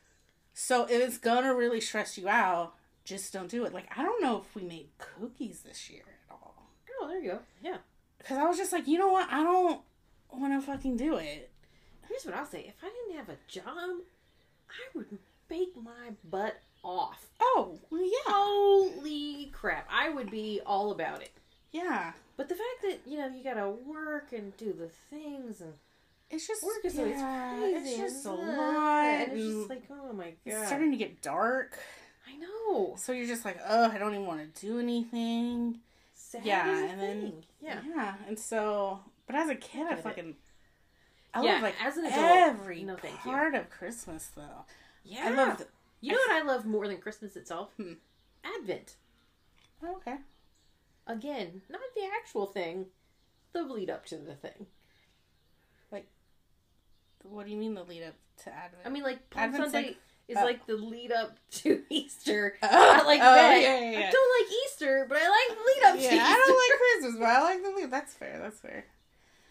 So if it's gonna really stress you out, just don't do it. Like I don't know if we made cookies this year at all. Oh, there you go. Yeah. Cause I was just like, you know what? I don't want to fucking do it. Here's what I'll say: if I didn't have a job, I would bake my butt off. Oh, well, yeah, Holy crap! I would be all about it. yeah. But the fact that you know you gotta work and do the things and It's just work is yeah, always crazy. It's just a lot. and it's just like, oh my god. it's starting to get dark, I know. so you're just like, oh, I don't even want to do anything. Sad Yeah, and then- thing. Yeah, yeah. And so, but as a kid, I it. fucking. I Yeah, love like as an adult, every no, thank you. part of Christmas though. yeah. I love. The, You know what I love more than Christmas itself? Hmm. Advent. oh, okay. Again, not the actual thing, the lead up to the thing. Like, what do you mean the lead up to Advent? I mean, like Palm Advent's Sunday like- is oh. like the lead up to Easter. Oh, I like oh, that. yeah, yeah, yeah. I don't like Easter, but I like lead up to Easter. I don't Christmas, but I like the. That's fair. That's fair.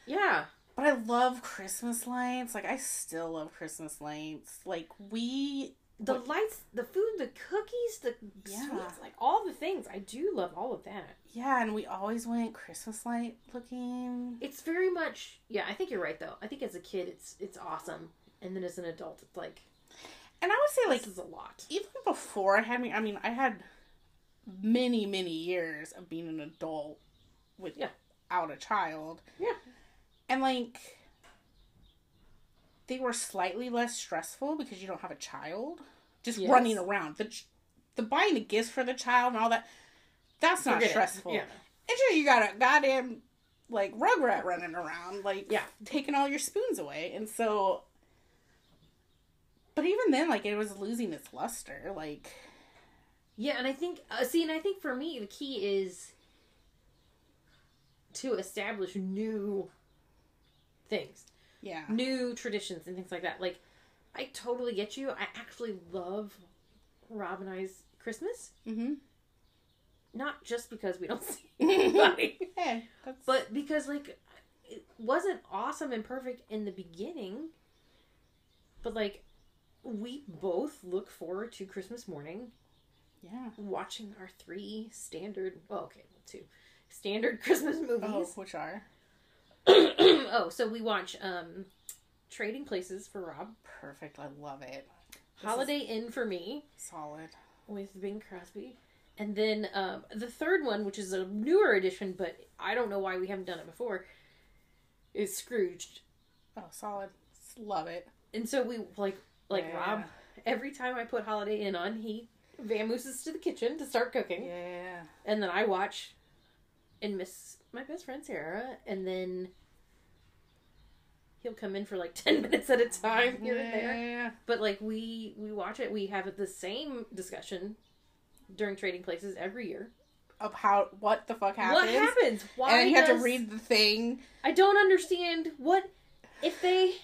Yeah, But I love Christmas lights. Like I still love Christmas lights. Like we the What- lights, the food, the cookies, the Yeah. sweets, like all the things. I do love all of that. yeah, and we always went Christmas light looking. It's very much. Yeah, I think you're right though. I think as a kid, it's it's awesome, and then as an adult, it's like And I would say like this is a lot. even before I had me I mean, I had many, many years of being an adult with Yeah. out a child. Yeah. And like they were slightly less stressful because you don't have a child just Yes. running around. The the buying the gifts for the child and all that that's not Forget it. stressful. Yeah. It's just you got a goddamn like rugrat running around, like Yeah. taking all your spoons away, and so. But even then, like it was losing its luster. Like, Yeah, and I think uh, see, and I think for me the key is to establish new things, yeah, new traditions, and things like that. Like, I totally get you. I actually love Rob and I's Christmas, mm-hmm. not just because we don't see anybody, that's but because like it wasn't awesome and perfect in the beginning, but like we both look forward to Christmas morning yeah. watching our three standard oh okay two standard christmas Oh, movies which are oh so we watch um trading places for rob perfect. I love it. This holiday inn for me solid. with bing crosby and then um the third one which is a newer edition but i don't know why we haven't done it before is scrooged Oh, solid. Love it. and so we like like Yeah. rob every time i put holiday inn on he vamooses to the kitchen to start cooking Yeah. and then I watch and miss my best friend Sarah, and then he'll come in for like ten minutes at a time here and there. But like we we watch it, we have the same discussion during trading places every year. Of how what the fuck happens? What happens? Why and then you have to read the thing. I don't understand what if they.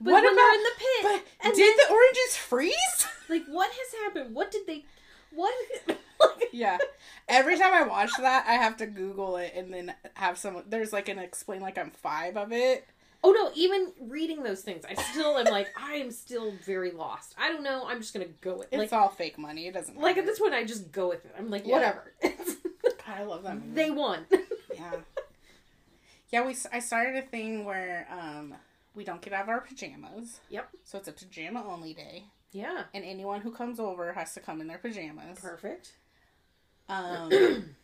But What when about- they're in the pit, But and did the oranges freeze? like what has happened? What did they? What? yeah. Every time I watch that, I have to Google it and then have someone. There's like an explain like I'm five of it. Oh no, even reading those things, I still am like, I am still very lost. I don't know, I'm just gonna go with it. It's Like, all fake money. It doesn't. like at this point, I just go with it. I'm like, Yeah. whatever. God, I love that movie. they won. yeah. Yeah, we. I started a thing where um we don't get out of our pajamas. Yep. So it's a pajama only day, yeah, and anyone who comes over has to come in their pajamas. perfect. Um,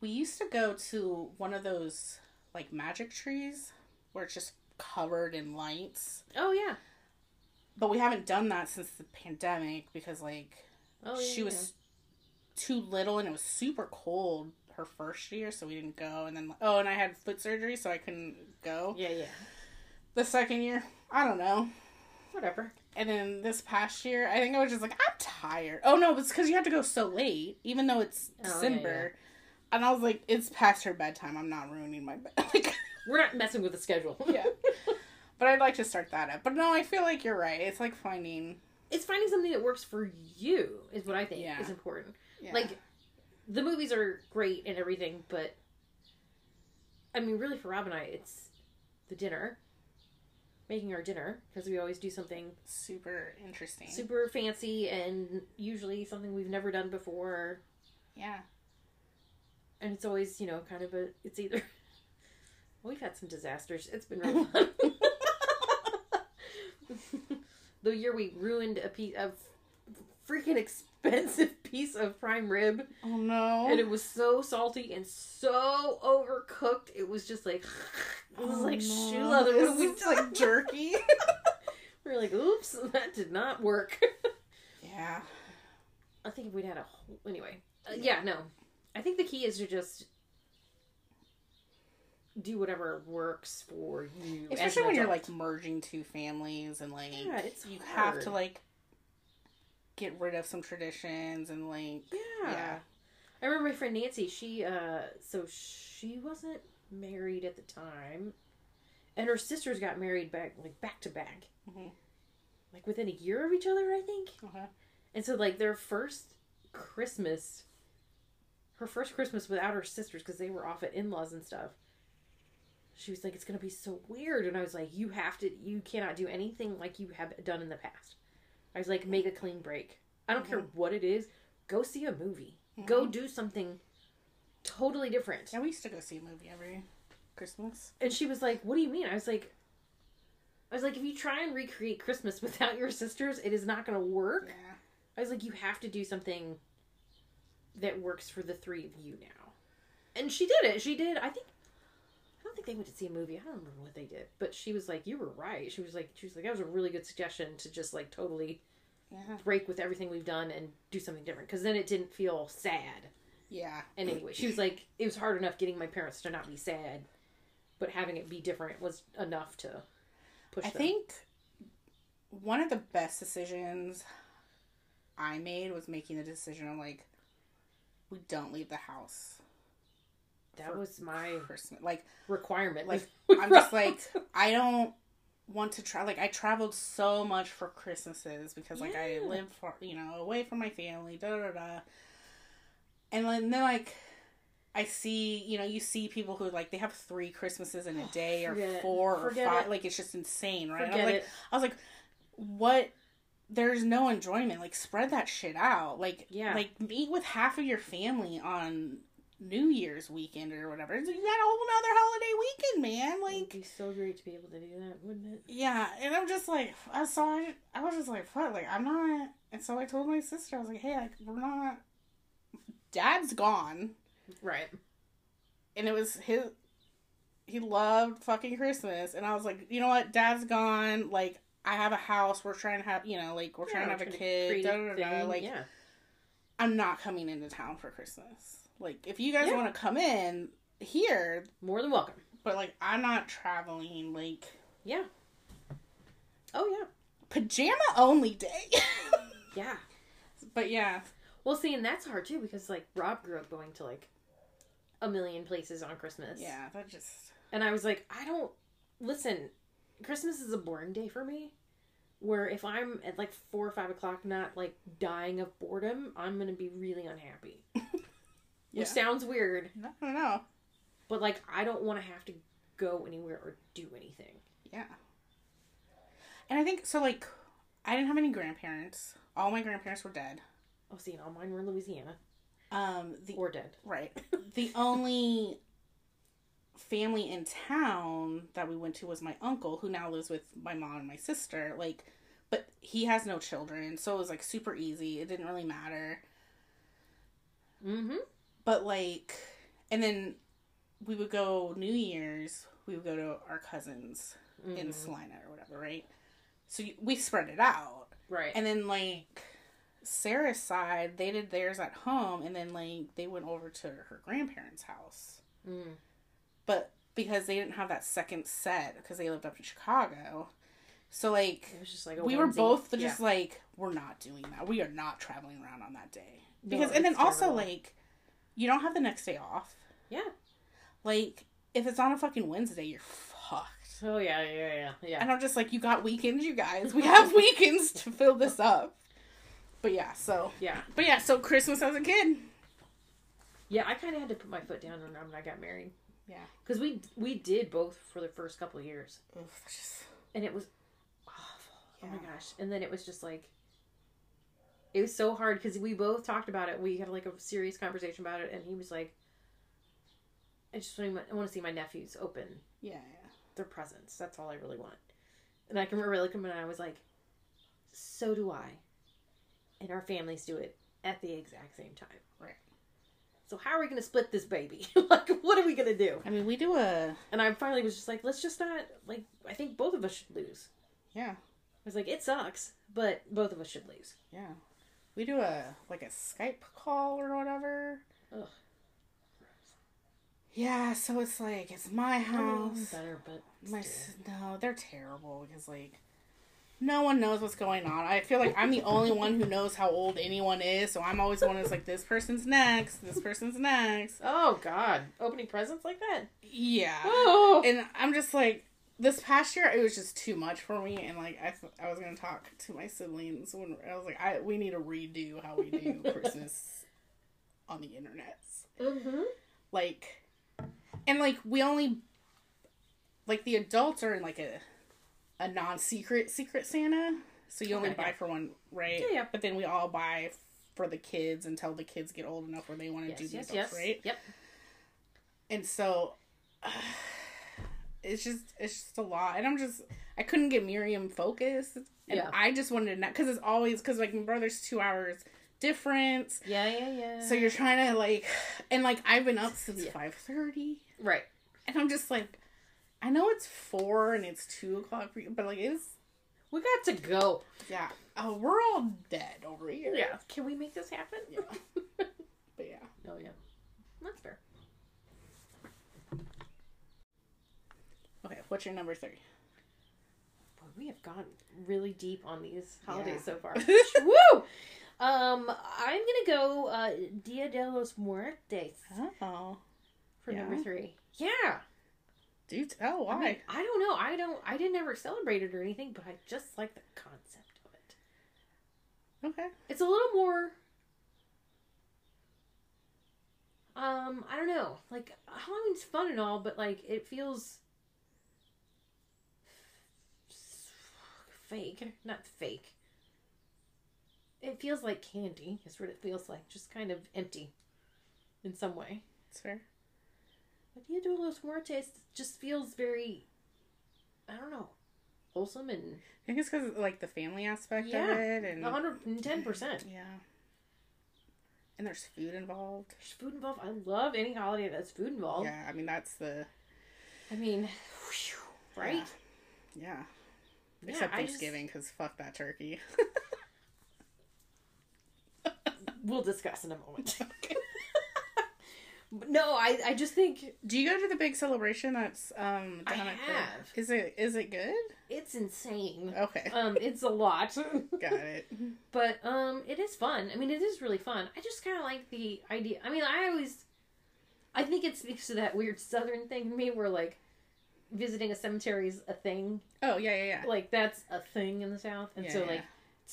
we used to go to one of those like magic trees where it's just covered in lights. Oh yeah. But we haven't done that since the pandemic because like Oh yeah. she was too little and it was super cold her first year, so we didn't go. And then oh, and I had foot surgery, so I couldn't go. Yeah, yeah. The second year, I don't know. Whatever. And then this past year, I think I was just like, I'm tired. Oh no, it's because you have to go so late, even though it's Oh, yeah, December. And I was like, it's past her bedtime. I'm not ruining my bed. like, We're not messing with the schedule. Yeah. but I'd like to start that up. But no, I feel like you're right. It's like finding. it's finding something that works for you is what I think Yeah. is important. Yeah. Like the movies are great and everything, but I mean, really for Rob and I, it's the dinner, making our dinner because we always do something super interesting. super fancy and usually something we've never done before, Yeah. and it's always you know kind of a it's either. We've had some disasters. It's been really fun. the year we ruined a piece of freaking expensive piece of prime rib Oh no. and it was so salty and so overcooked. It was just like it was Oh, like no. shoe leather. What It's do we just like jerky. we were like, oops, that did not work. yeah. I think if we'd had a whole anyway. Uh, yeah, no. I think the key is to just do whatever works for you. Especially when you're like merging two families and like Yeah, it's you have to like get rid of some traditions and like yeah. yeah. I remember my friend Nancy. She uh, so she wasn't married at the time, and her sisters got married back like back to back, Mhm. like within a year of each other, I think. Okay. And so like their first Christmas, her first Christmas without her sisters because they were off at in laws and stuff. She was like, "It's gonna be so weird," and I was like, "You have to. You cannot do anything like you have done in the past." I was like, "Make a clean break. I don't care mm-hmm. what it is. Go see a movie. Go mm-hmm. do something totally different." Yeah, we used to go see a movie every Christmas. And she was like, "What do you mean?" I was like, "I was like, if you try and recreate Christmas without your sisters, it is not going to work." Yeah. I was like, "You have to do something that works for the three of you now." And she did it. She did. I think. I don't think they went to see a movie. I don't remember what they did, but she was like, "You were right." She was like, "She was like, that was a really good suggestion to just like totally Yeah. break with everything we've done and do something different." Because then it didn't feel sad. Yeah. And anyway, she was like, it was hard enough getting my parents to not be sad, but having it be different was enough to push I them. think one of the best decisions I made was making the decision of like we don't leave the house that was my Christmas. Like requirement. like I'm just like I don't want to try like I traveled so much for Christmases because like I live for you know away from my family da da da and then, like I see you know you see people who like they have three Christmases in a day or Forget four or five it. like it's just insane right forget I'm like it. I was like what there's no enjoyment like spread that shit out like Yeah. like meet with half of your family on New Year's weekend or whatever. You got a whole nother holiday weekend, man. Like It would Like, be so great to be able to do that, wouldn't it? yeah, and I'm just like, I saw it. I was just like, what? like I'm not. And so I told my sister, I was like, hey, like we're not. Dad's gone, Right. and it was his. He loved fucking Christmas, and I was like, you know what, Dad's gone. Like I have a house. We're trying to have, you know, like we're trying to have a kid. Da, da, da. Like yeah. I'm not coming into town for Christmas. Like if you guys Yeah. want to come in here, More than welcome. but like I'm not traveling. Like Yeah. Oh yeah. pajama only day. Yeah. but yeah, Well, see, and that's hard too because like Rob grew up going to like a million places on Christmas. yeah, that just And I was like, I don't listen. Christmas is a boring day for me. Where if I'm at like four or five o'clock, not like dying of boredom, I'm gonna be really unhappy. Yeah. Which sounds weird, I don't know. but like I don't want to have to go anywhere or do anything. Yeah, and I think so. Like I didn't have any grandparents. All my grandparents were dead. Oh, see, all mine were in Louisiana Um, the or dead. right, the only family in town that we went to was my uncle, who now lives with my mom and my sister. Like, but he has no children, so it was like super easy. It didn't really matter. Mm-hmm. But like, and then we would go New Year's. We would go to our cousins Mm-hmm. in Salina or whatever, right? So we spread it out, Right. and then like Sarah's side, they did theirs at home, and then like they went over to her grandparents' house. Mm. But because they didn't have that second set because they lived up in Chicago, so like It was just like we were onesie. both Yeah. just like we're not doing that. We are not traveling around on that day No, because and then also terrible. like you don't have the next day off. yeah. Like if it's on a fucking Wednesday, you're fucked. Oh yeah, yeah, yeah, yeah. And I'm just like, you got weekends, you guys. We have weekends to fill this up. But yeah, so Yeah, but yeah, so Christmas as a kid. yeah. I kind of had to put my foot down when when I got married Yeah. because we we did both for the first couple of years, Oof, just- and it was awful. Oh my gosh! And then it was just like it was so hard because we both talked about it. We had like a serious conversation about it, and he was like, "I just want to, I want to see my nephews open yeah, yeah. their presents. That's all I really want." And I can remember looking and I was like, "So do I," and our families do it at the exact same time. Right. So how are we going to split this baby? like, what are we going to do? I mean, we do a And I finally was just like, let's just not like. I think both of us should lose. yeah, I was like, it sucks, but both of us should lose. yeah. We do a like a Skype call or whatever. Ugh. Yeah, so it's like it's my house. better, but My still. no, they're terrible because like no one knows what's going on. I feel like I'm the only one who knows how old anyone is, so I'm always the one who's like, this person's next, this person's next. Oh God, opening presents like that. Yeah, Oh, and I'm just like, this past year it was just too much for me, and like I, th- I was gonna talk to my siblings when I was like, I we need to redo how we do Christmas on the internet, mm-hmm. like, and like we only, like the adults are in like a, a non-secret secret Santa, so you only Okay, buy yeah. for one, right? Yeah, yeah. But then we all buy for the kids until the kids get old enough where they want to yes, do the yes, adults, yes. right? Yep. and so it's just it's just a lot and i'm just i couldn't get miriam focused and Yeah. i just wanted to know because it's always because like my brother's two hours difference Yeah, yeah, yeah. so you're trying to like and like i've been up since Yeah. 5.30 right. and i'm just like i know it's four and it's two o'clock for you but like it's We got to go. yeah oh we're all dead over here Yeah. Can we make this happen? Yeah. but yeah Oh yeah. That's fair. okay what's your number three Boy, we have gone really deep on these holidays Yeah. so far. Woo! Um, I'm gonna go uh, Dia de los Muertos oh for Yeah? number three. Yeah. Do you tell why I, mean, I don't know. I don't. I didn't ever celebrate it or anything, but I just like the concept of it. okay It's a little more. Um, I don't know. Like Halloween's fun and all, but like it feels fake. Not fake. It feels like candy. Is what it feels like. Just kind of empty, in some way. it's fair But Dia de los Muertos just feels very. I don't know, wholesome and I think it's because like the family aspect Yeah. of it, and hundred and ten percent. yeah, and there's food involved. There's food involved. I love any holiday that's food involved. Yeah, I mean that's the I mean, whew, right? Yeah, Yeah, except Thanksgiving because fuck that turkey. We'll discuss in a moment. No, I I just think Do you go to the big celebration that's um I down at the- have. Is it is it good? it's insane. Okay, Um, it's a lot, got it. but um, it is fun. I mean, it is really fun. I just kind of like the idea. I mean, I always, I think it's because of that weird Southern thing in me, where like visiting a cemetery is a thing. Oh yeah, yeah, yeah. Like that's a thing in the South, and Yeah, so yeah. like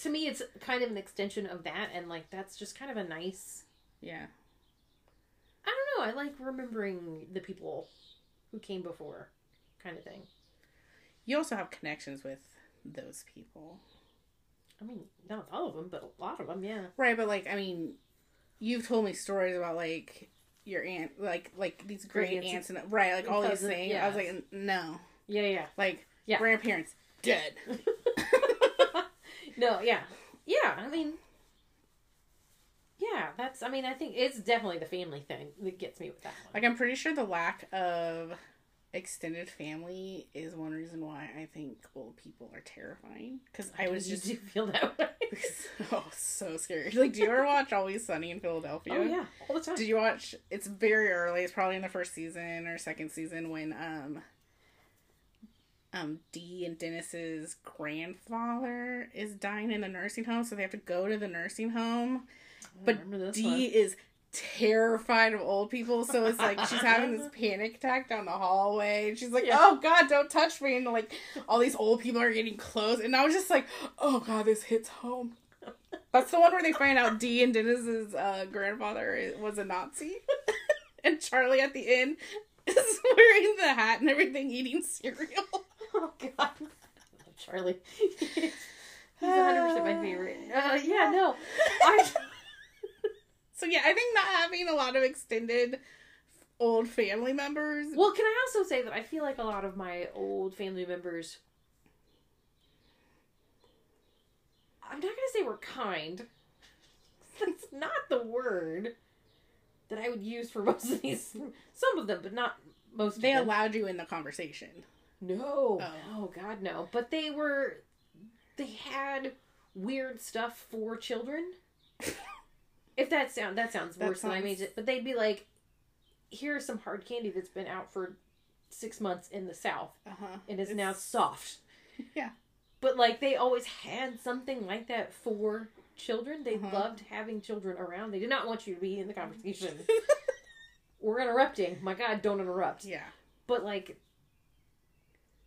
to me, it's kind of an extension of that, and like that's just kind of a nice. Yeah, I know. I like remembering the people who came before, kind of thing. you also have connections with those people, I mean, not all of them, but a lot of them, yeah. right? But like, I mean, you've told me stories about like your aunt, like like these great aunts aunts and right, like and all these cousins, things. I was like, no, Yeah, yeah. like Yeah. grandparents dead. no, yeah. Yeah, I mean, yeah, that's, I mean, I think it's definitely the family thing that gets me with that one. Like I'm pretty sure the lack of extended family is one reason why I think old people are terrifying. Because I was you just do feel that way. oh so scary. Like, do you ever watch Always Sunny in Philadelphia? Oh yeah, all the time. Did you watch? It's very early. It's probably in the first season or second season when um um Dee and Dennis's grandfather is dying in the nursing home, so they have to go to the nursing home. But Dee one. is terrified of old people, so it's like she's having this panic attack down the hallway. And she's like, Yeah. "Oh God, don't touch me!" And like all these old people are getting close, and I was just like, "Oh God, this hits home." That's the one where they find out Dee and Dennis's uh, grandfather was a Nazi, and Charlie at the end is wearing the hat and everything, eating cereal. Oh god, Charlie. He's 100 percent my favorite. Uh, yeah, no, I. So yeah, I think not having a lot of extended old family members. Well, can I also say that I feel like a lot of my old family members. I'm not gonna say we're kind. That's not the word that I would use for most of these. Some of them, but not most. They them. allowed you in the conversation. No. Oh. Oh God, no. But they were they had weird stuff for children. if that sound that sounds That worse than I sounds- made it. But they'd be like, here's some hard candy that's been out for six months in the south Uh huh. and is now soft. Yeah. But like they always had something like that for children. They Uh-huh. loved having children around. They did not want you to be in the conversation. We're interrupting. My God, don't interrupt Yeah. but like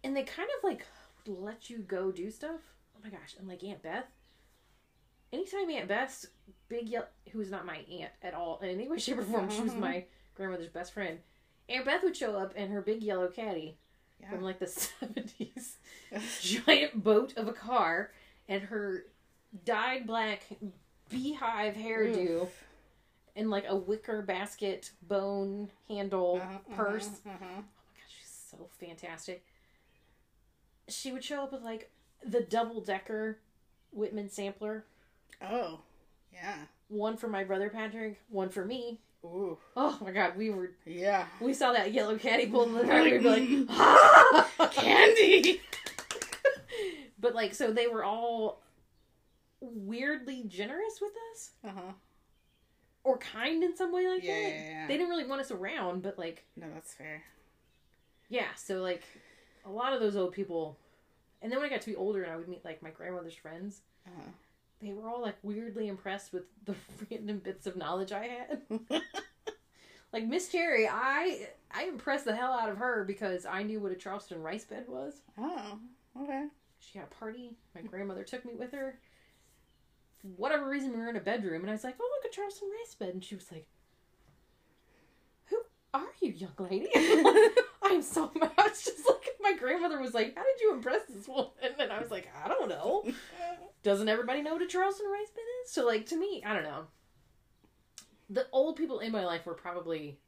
and they kind of like let you go do stuff oh my gosh and like aunt beth anytime aunt beth's big yellow who was not my aunt at all in any way shape or form she was my grandmother's best friend aunt beth would show up in her big yellow caddy Yeah. from like the 70s giant boat of a car and her dyed black beehive hairdo Oof. and like a wicker basket bone handle Uh-huh, purse uh-huh, uh-huh. Oh my god, she's so fantastic. She would show up with like the double decker Whitman sampler. Oh. Yeah. One for my brother Patrick, one for me. Ooh. Oh my god, we were Yeah. we saw that yellow caddy pull in the car, we'd be like, ah! Candy. But like so they were all weirdly generous with us. Uh huh. Or kind in some way like Yeah, that. yeah, yeah. They didn't really want us around, but like No, that's fair. yeah, so like a lot of those old people and then when I got to be older and I would meet like my grandmother's friends, Uh-huh. They were all like weirdly impressed with the random bits of knowledge I had. like Miss Cherry, I I impressed the hell out of her because I knew what a Charleston rice bed was. Oh. Okay. She had a party. My grandmother took me with her. For whatever reason, we were in a bedroom, and I was like, "Oh, look, a Charleston rice bed," and she was like, "Who are you, young lady?" I'm so mad. It's just like my grandmother was like, "How did you impress this woman?" And I was like, "I don't know." Doesn't everybody know what a Charleston rice bed is? So like to me, I don't know. The old people in my life were probably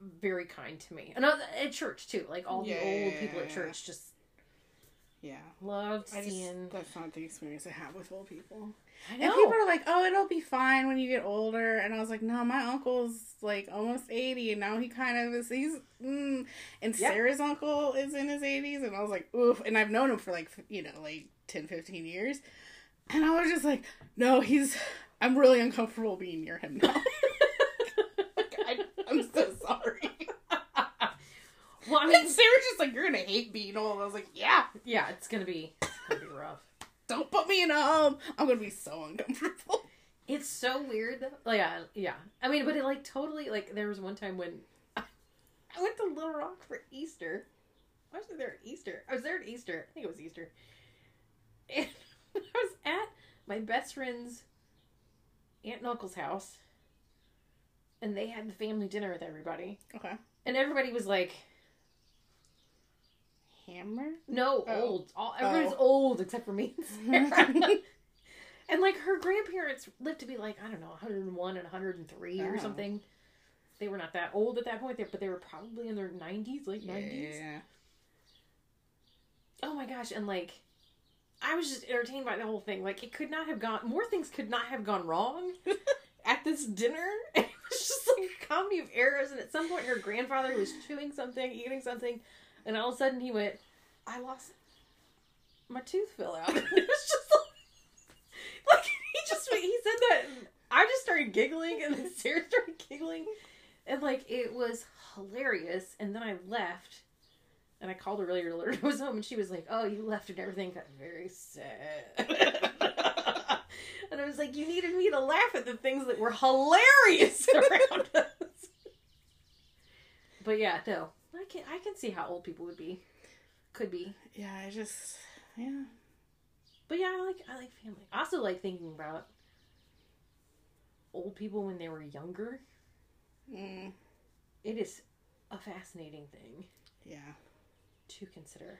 very kind to me, and at church too. Like all the old people at Yeah. church just Yeah. loved I just seeing. that's not the experience I have with old people. I And people are like, "Oh, it'll be fine when you get older," and I was like, "No, my uncle's like almost eighty, and now he kind of is. He's mm. and Yep. Sarah's uncle is in his eighties, and I was like, "Oof!" And I've known him for like you know like 10, 15 years, and I was just like, "No, he's. I'm really uncomfortable being near him now. like, I, I'm so sorry." well, I And mean, Sarah's just like, "You're gonna hate being old." I was like, "Yeah." yeah, it's gonna be, it's gonna be rough. Don't put me in a home. I'm gonna be so uncomfortable. It's so weird though. Like, yeah, yeah. I mean, but it like totally like there was one time when I went to Little Rock for Easter. I was there at Easter. Oh, I was there at Easter. I think it was Easter. And I was at my best friend's aunt and uncle's house, and they had the family dinner with everybody, Okay. and everybody was like, Hammer. "No, Oh. old. All everybody's Oh. old except for me." and Sarah. And like her grandparents lived to be like I don't know 101 and 103 or Oh. something. They were not that old at that point, there, but they were probably in their 90s, late 90s. Yeah. Oh my gosh! And like, I was just entertained by the whole thing. Like it could not have gone more things could not have gone wrong at this dinner. It was just like a comedy of errors. And at some point, her grandfather was chewing something, eating something, and all of a sudden he went, "I lost my tooth fell out." it was just like, like he just he said that. I just started giggling, and then Sarah started giggling, and like it was hilarious. And then I left and I called her earlier to let her know I was home, and she was like, "Oh, you left and everything got very sad." and I was like, "You needed me to laugh at the things that were hilarious around us." But yeah, no, I can I can see how old people would be, could be. Yeah, I just yeah. But yeah, I like I like family. I also like thinking about old people when they were younger. Mm, It is a fascinating thing yeah. To consider.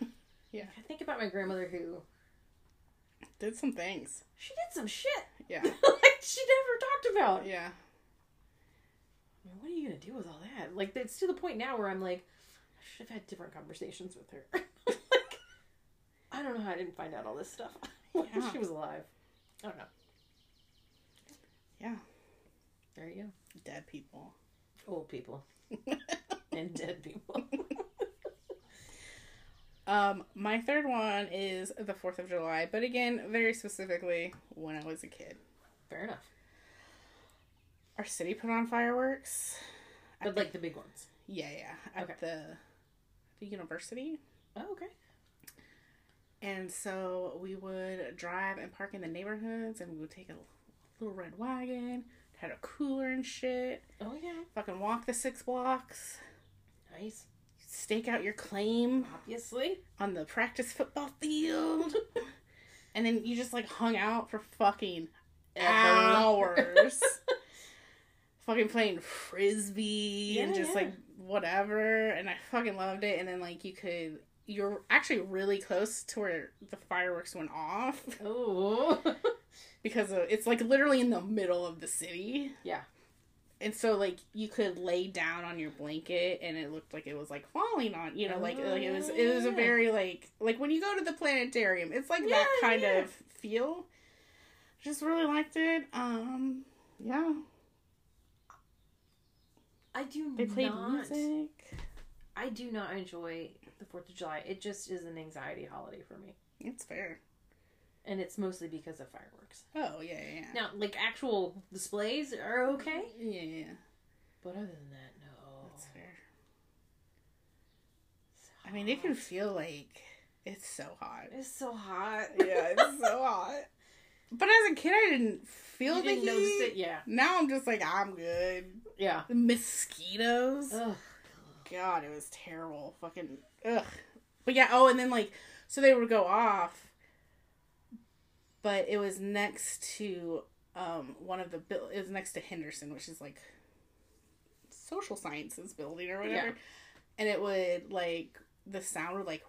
Yeah. I think about my grandmother who Did some things. she did some shit Yeah. like she never talked about. Yeah. I mean, what are you gonna do with all that? Like it's to the point now where I'm like, I should have had different conversations with her. like, I don't know how I didn't find out all this stuff when Yeah. she was alive. I don't know. Yeah. There you go. Dead people. Old people and dead people. Um, my third one is the Fourth of July, but again, very specifically when I was a kid. Fair enough. Our city put on fireworks. But like the big ones. Yeah, yeah, at Okay. the the university, Oh, okay. and so we would drive and park in the neighborhoods, and we would take a little red wagon, had a cooler and shit. Oh yeah. Fucking walk the six blocks, Nice. Stake out your claim Obviously. on the practice football field, and then you just like hung out for fucking hours. fucking playing frisbee and just yeah. like whatever and i fucking loved it and then like you could you're actually really close to where the fireworks went off oh. because of, it's like literally in the middle of the city Yeah. And so like you could lay down on your blanket and it looked like it was like falling on you know like, Oh, like it was it was a very like like when you go to the planetarium it's like that kind yeah. of feel just really liked it um yeah I do they played not. music I do not enjoy the Fourth of July. It just is an anxiety holiday for me, it's fair and it's mostly because of fireworks. oh yeah yeah yeah Now, like actual displays are okay, yeah, yeah, yeah. but other than that, no. that's fair i mean it can feel like it's so hot It's so hot. yeah it's so hot but as a kid i didn't feel You the didn't heat notice it, yeah, now i'm just like i'm good yeah. The mosquitoes. Ugh. God, it was terrible. Fucking ugh. But yeah, oh, and then like, so they would go off, but it was next to um one of the bill. It was next to Henderson, which is like social sciences building or whatever, Yeah. and it would like the sound would like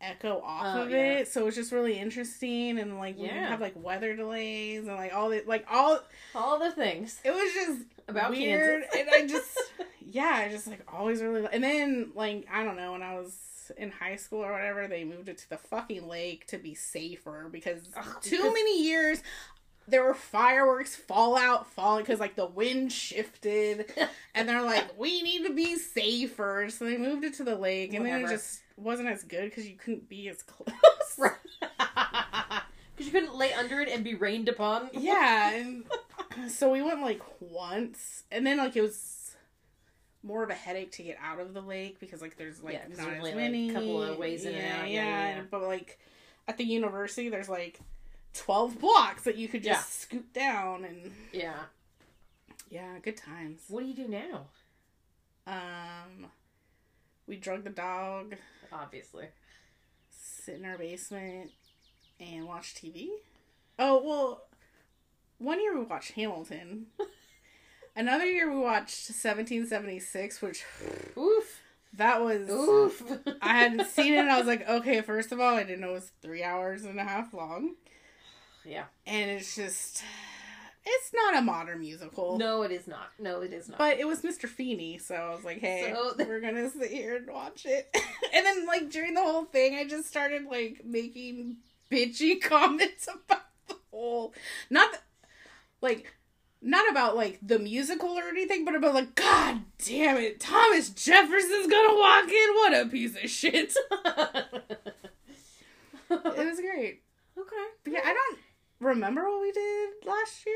echo off Oh, of yeah. it so it was just really interesting and like we would Yeah. have like weather delays and like all the like all All the things it was just about weird Kansas. and I just yeah, I just like always really and then like I don't know when I was in high school or whatever, they moved it to the fucking lake to be safer because Ugh, too because- many years there were fireworks fallout falling because like the wind shifted and they're like we need to be safer so they moved it to the lake and then it just wasn't as good because you couldn't be as close Right. Because you couldn't lay under it and be rained upon. yeah and so we went like once and then like it was more of a headache to get out of the lake because like there's like Yeah, not there's as like, many a couple of ways in and yeah, out. yeah, Yeah, yeah, yeah. but like at the university there's like 12 blocks that you could just Yeah. scoot down and Yeah. yeah good times What do you do now? um we drug the dog Obviously. sit in our basement and watch tv oh well one year we watched hamilton another year we watched 1776 which Oof. that was Oof. I hadn't seen it and I was like, okay, first of all, I didn't know it was three hours and a half long. Yeah. And it's just it's not a modern musical. No, it is not. No, it is not. But it was Mr. Feeny, so I was like, hey, So- we're gonna sit here and watch it. and then like during the whole thing I just started like making bitchy comments about the whole not th- like not about like the musical or anything, but about like, God damn it, Thomas Jefferson's gonna walk in. What a piece of shit. It was great. okay. But yeah, I don't remember what we did last year.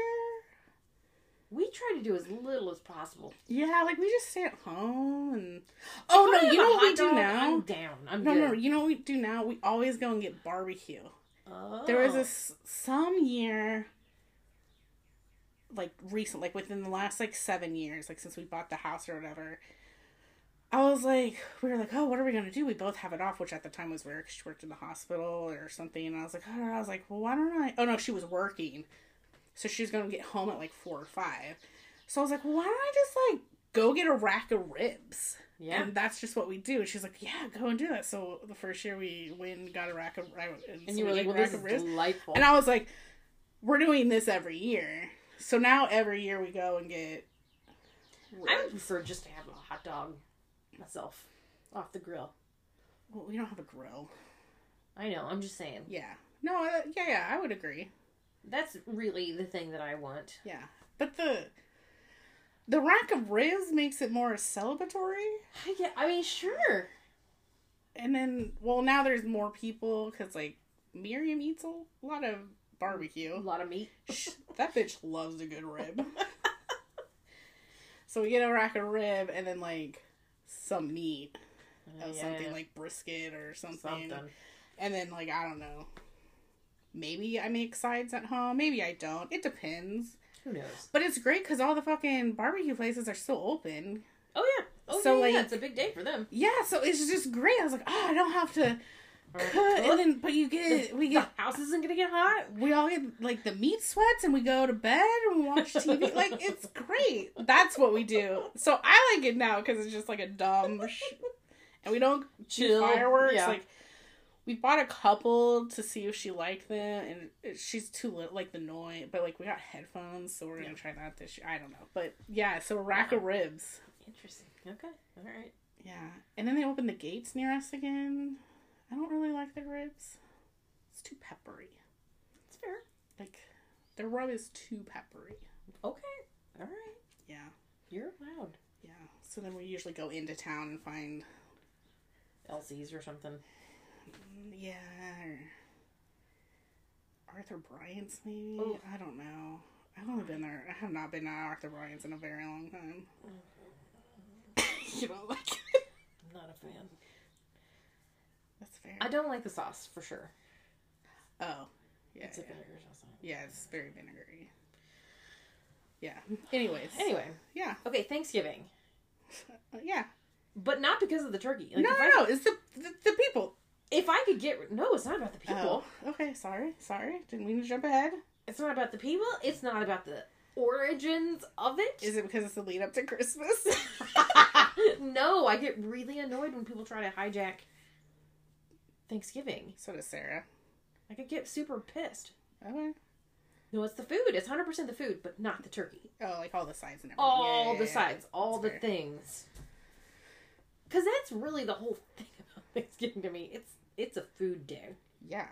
We try to do as little as possible. Yeah, like we just stay at home and. Oh no! You know what we do now? I'm down. I'm No, good. no, you know what we do now? We always go and get barbecue. Oh. There was oh. this some year, like recent, like within the last like seven years, like since we bought the house or whatever. I was like, we were like, oh, what are we gonna do? We both have it off, which at the time was 'cause she worked in the hospital or something. And I was like, oh, I was like, well, why don't I? Oh no, she was working, so she was gonna get home at like four or five. So I was like, well, why don't I just like go get a rack of ribs? Yeah. And that's just what we do. And she's like, yeah, go and do that. So the first year we went and got a rack of, and, and so you were we like, well, this is ribs. delightful. And I was like, we're doing this every year. So now every year we go and get. I would prefer just to have a hot dog myself off the grill. Well, we don't have a grill. I know. I'm just saying. Yeah. No. Uh, yeah. Yeah. I would agree. That's really the thing that I want. Yeah. But the the rack of ribs makes it more celebratory. Yeah, I mean, sure. And then, well, now there's more people because like Miriam eats a lot of A lot of meat. That bitch loves a good rib. so we get a rack of rib and then like some meat. Uh, yeah, something yeah. like brisket or something. something. And then like I don't know. Maybe I make sides at home. Maybe I don't. It depends. Who knows? But it's great because all the fucking barbecue places are still open. Oh yeah. Oh So, yeah, like- yeah. It's a big day for them. Yeah, so it's just great. I was like, oh, I don't have to. And then, but you get we The get house isn't gonna get hot. we all get like the meat sweats and we go to bed and we watch TV. like it's great. That's what we do. So I like it now because it's just like a dumb. Sh- and we don't do fireworks. Yeah. Like we bought a couple to see if she liked them, and it, she's too little, like the noise. But like we got headphones, so we're gonna Yeah. try that this year. I don't know, but yeah. So a rack of ribs. Interesting. Okay. All right. Yeah, and then they opened the gates near us again. I don't really like their ribs. It's too peppery. It's fair. Like their rub is too peppery. Okay. All right. Yeah, You're allowed. yeah. So then we usually go into town and find LC's or something. mm, yeah. Arthur Bryant's maybe. Oh. I don't know. I've only been there. I have not been at Arthur Bryant's in a very long time. you don't like it? I'm not a fan. That's fair. I don't like the sauce for sure. oh, yeah. It's a yeah. vinegar sauce. Yeah, it's very vinegary. Yeah. Anyways. Anyway, Yeah. okay, Thanksgiving, Uh, yeah. but not because of the turkey. Like, no, no, no. It's the, the the people. If I could get no, it's not about the people. Oh, okay. Sorry. Sorry. Didn't mean to jump ahead. It's not about the people. It's not about the origins of it. Is it because it's the lead up to Christmas? no, I get really annoyed when people try to hijack Thanksgiving. so does Sarah. I could get super pissed. Okay. No, it's the food. It's hundred percent the food, but not the turkey. Oh, like all the sides and everything. All Yeah, yeah, the yeah. sides, all the fair. things. Because that's really the whole thing about Thanksgiving to me. It's it's a food day, Yeah.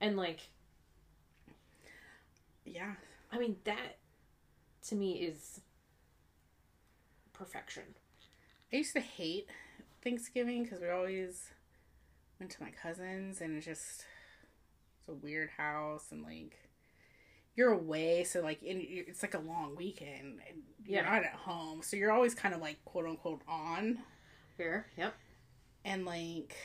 and like Yeah. I mean that to me is perfection. I used to hate Thanksgiving because we always went to my cousins and it's just it's a weird house and like you're away so like in, it's like a long weekend and you're Yeah. not at home so you're always kind of like quote unquote on here Yep. and like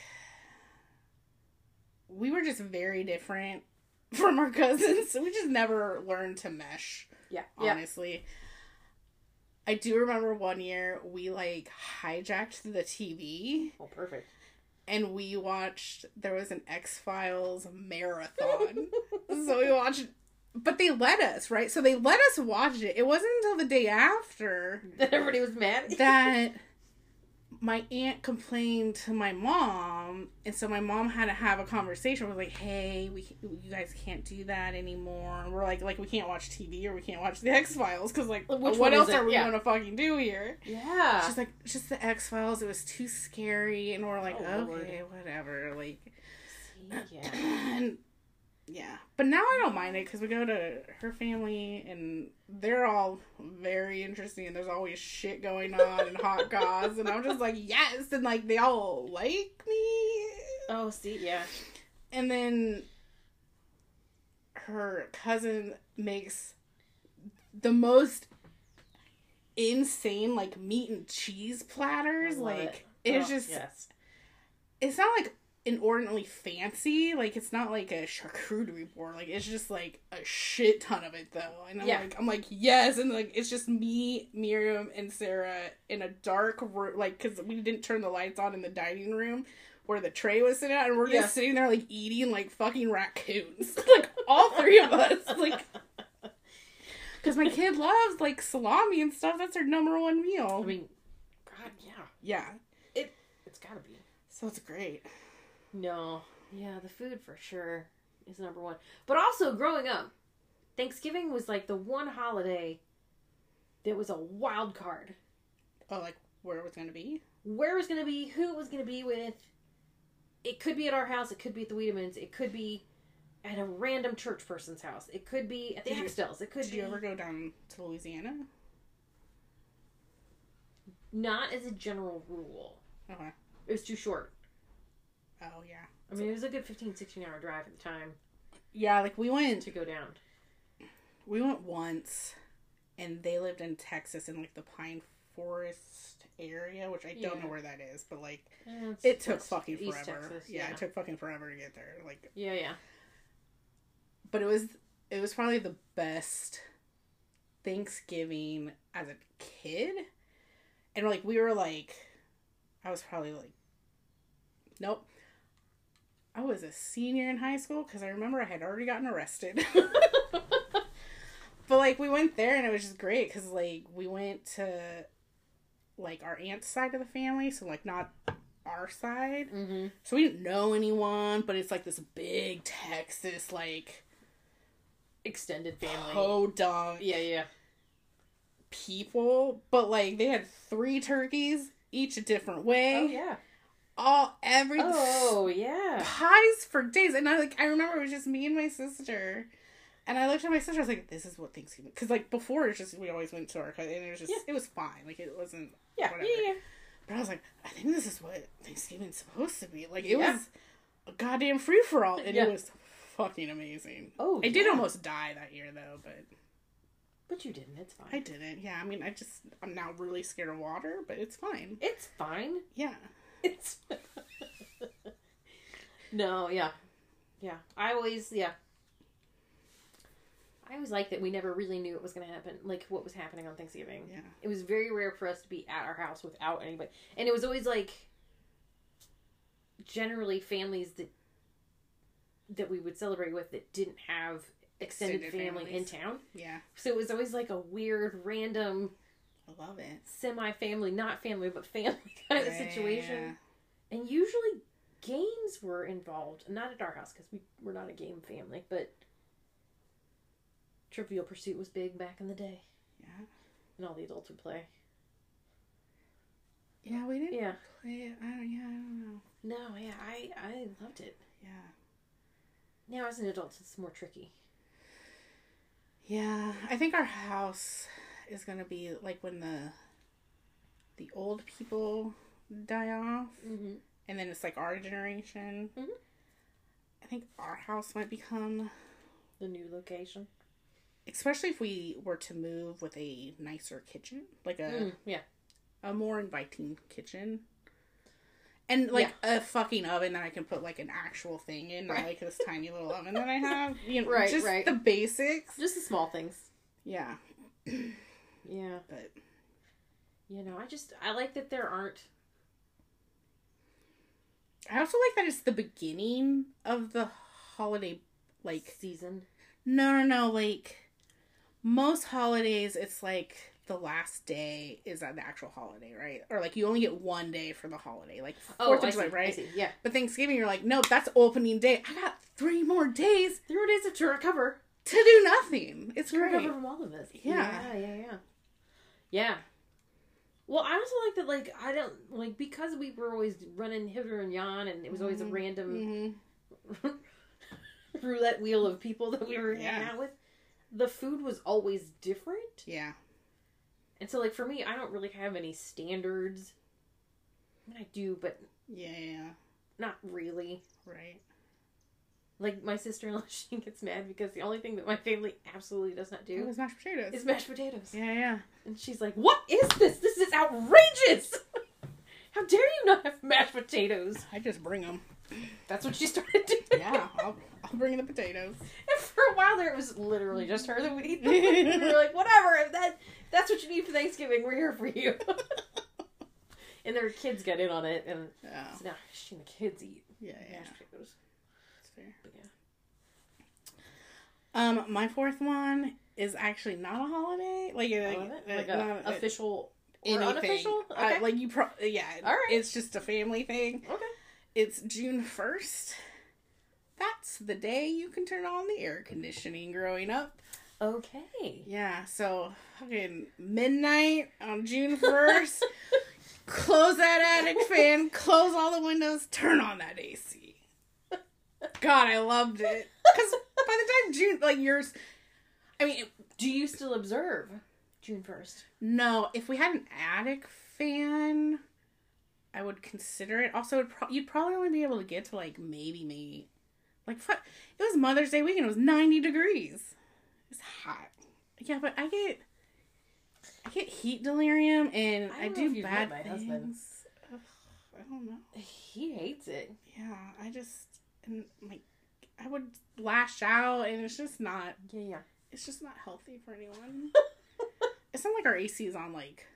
we were just very different from our cousins so we just never learned to mesh Yeah. Yeah. honestly. I do remember one year we like hijacked the TV Oh, perfect. And we watched there was an X Files marathon. so we watched but they let us, right? So they let us watch it. It wasn't until the day after that everybody was mad. that my aunt complained to my mom, and so my mom had to have a conversation. We're like, "Hey, we you guys can't do that anymore." And we're like, "Like we can't watch TV or we can't watch the X Files because like Which what else are we Yeah. gonna fucking do here?" yeah. She's like, "Just the X Files. It was too scary," and we're like, Oh, Lord. "Okay, whatever." Like, yeah. and yeah, but now I don't mind it because we go to her family and they're all very interesting and there's always shit going on and hot goss and I'm just like yes and like they all like me Oh, see, yeah. and then her cousin makes the most insane like meat and cheese platters. Like it. it's Oh, just yes. it's not like inordinately fancy. Like it's not like a charcuterie board. Like it's just like a shit ton of it though. And I'm Yeah. like I'm like yes, and like it's just me, Miriam, and Sarah in a dark room. Like because we didn't turn the lights on in the dining room where the tray was sitting at, and we're just sitting there like eating like fucking raccoons. like all three of us. Like because my kid loves like salami and stuff. That's her number one meal. I mean, God, yeah, yeah, It it's gotta be. so it's great. No, yeah, the food for sure is number one. But also, growing up, Thanksgiving was like the one holiday that was a wild card. Oh, like where it was gonna be. Where it was going to be, who it was going to be with. It could be at our house. It could be at the Wiedemans. It could be at a random church person's house. It could be at the Did Axtells. It could Did be you ever go down to Louisiana? not as a general rule. Okay. It was too short. Oh yeah. I mean, it was a good 15, 16 hour drive at the time Yeah, like we went to go down. we went once and they lived in Texas in like the Pine Forest area, which I don't Yeah. know where that is, but like Eh, it's it took West- fucking East forever. Texas, yeah, yeah. it took fucking forever to get there. Like Yeah, yeah. but it was it was probably the best Thanksgiving as a kid. And like we were like I was probably like nope. I was a senior in high school because I remember I had already gotten arrested. but like we went there and it was just great because like we went to like our aunt's side of the family, so like not our side. mm-hmm. So we didn't know anyone, but it's like this big Texas like Extended family. podunk Yeah, yeah. people. But like they had three turkeys, each a different way. Oh, yeah. All every Oh, yeah. pies for days. And I like I remember it was just me and my sister. And I looked at my sister. I was like, "This is what Thanksgiving." Because like before, it's just we always went to our cousin, and it was just Yeah. it was fine. Like it wasn't Yeah, Whatever. yeah, yeah. But I was like, I think this is what Thanksgiving's supposed to be. Like it Yeah. was a goddamn free for all, and Yeah. it was fucking amazing. Oh, I did almost die that year though, but But you didn't. It's fine. I didn't. Yeah, I mean, I just I'm now really scared of water, but it's fine. It's fine. Yeah, It's. no, yeah. Yeah. I always, yeah. I always like that we never really knew what was going to happen, like what was happening on Thanksgiving. yeah, It was very rare for us to be at our house without anybody. And it was always like generally families that that we would celebrate with that didn't have extended, Extended family families. in town. yeah. So it was always like a weird random I love it. semi family, not family, but family kind of Yeah, situation. And usually games were involved. Not at our house because we were not a game family, but Trivial Pursuit was big back in the day, Yeah, and all the adults would play. yeah. We didn't Yeah. play it. I don't. Yeah, I don't know. No, yeah, I I loved it. Yeah, Now as an adult, it's more tricky. yeah. I think our house is gonna be like when the the old people die off. Mm-hmm. and then it's like our generation. Mhm. I think our house might become, The new location. especially if we were to move with a nicer kitchen, like a Mm, yeah. a more inviting kitchen, and like a fucking oven that I can put like an actual thing in, not Right. like this tiny little oven that I have. You know, Right, just right. the basics. Just the small things. Yeah, Yeah. but You know, I just I like that there aren't I also like that it's the beginning of the holiday. Like season. No, no, no. Like most holidays, it's like the last day is an actual holiday, right? Or like you only get one day for the holiday, like Oh, Fourth I of July, right? Yeah. But Thanksgiving, you're like, nope, that's opening day. I got three more days There it is to recover. to do nothing. It's to great. recover from all of this. Yeah. yeah, yeah, yeah. Yeah. Well, I also like that. Like, I don't like because we were always running hither and yon, and it was always a Mhm. random hmm roulette wheel of people that we were hanging out with. The food was always different, Yeah, and so like for me, I don't really have any standards. I mean, I do, but yeah, yeah, yeah. not really. right. Like my sister in law, she gets mad because the only thing that my family absolutely does not It do oh, was mashed potatoes. is mashed potatoes. yeah, yeah. And she's like, "What is this? This is outrageous! How dare you not have mashed potatoes?" I just bring them. That's what she started doing. Yeah, I'll, I'll bring the potatoes. And for a while there, it was literally just her that would eat them. we were like, "Whatever. If that if that's what you need for Thanksgiving. We're here for you." and their kids got in on it, and Yeah, so now she and the kids eat yeah, yeah. mashed potatoes. Fair. But yeah. Um, my fourth one is actually not a holiday. Like, I uh, Like not a official or anything. unofficial. Uh, Okay. like you, pro- yeah. All right. It's just a family thing. okay. It's June first. That's the day you can turn on the air conditioning. Growing up, Okay. yeah. So fucking midnight on June first. close that attic fan. Close all the windows. Turn on that AC. God, I loved it. Because by the time June, like yours, I mean, Do you still observe June first? No, if we had an attic fan, I would consider it. Also, pro- you'd probably only be able to get to like maybe May. Like, fu- it was Mother's Day weekend. It was ninety degrees. It's hot. Yeah, but I get, I get heat delirium, and I I, do bad my things. Ugh, I don't know. He hates it. Yeah, I just and like I would lash out, and it's just not. Yeah, yeah. It's just not healthy for anyone. it's not like our AC is on like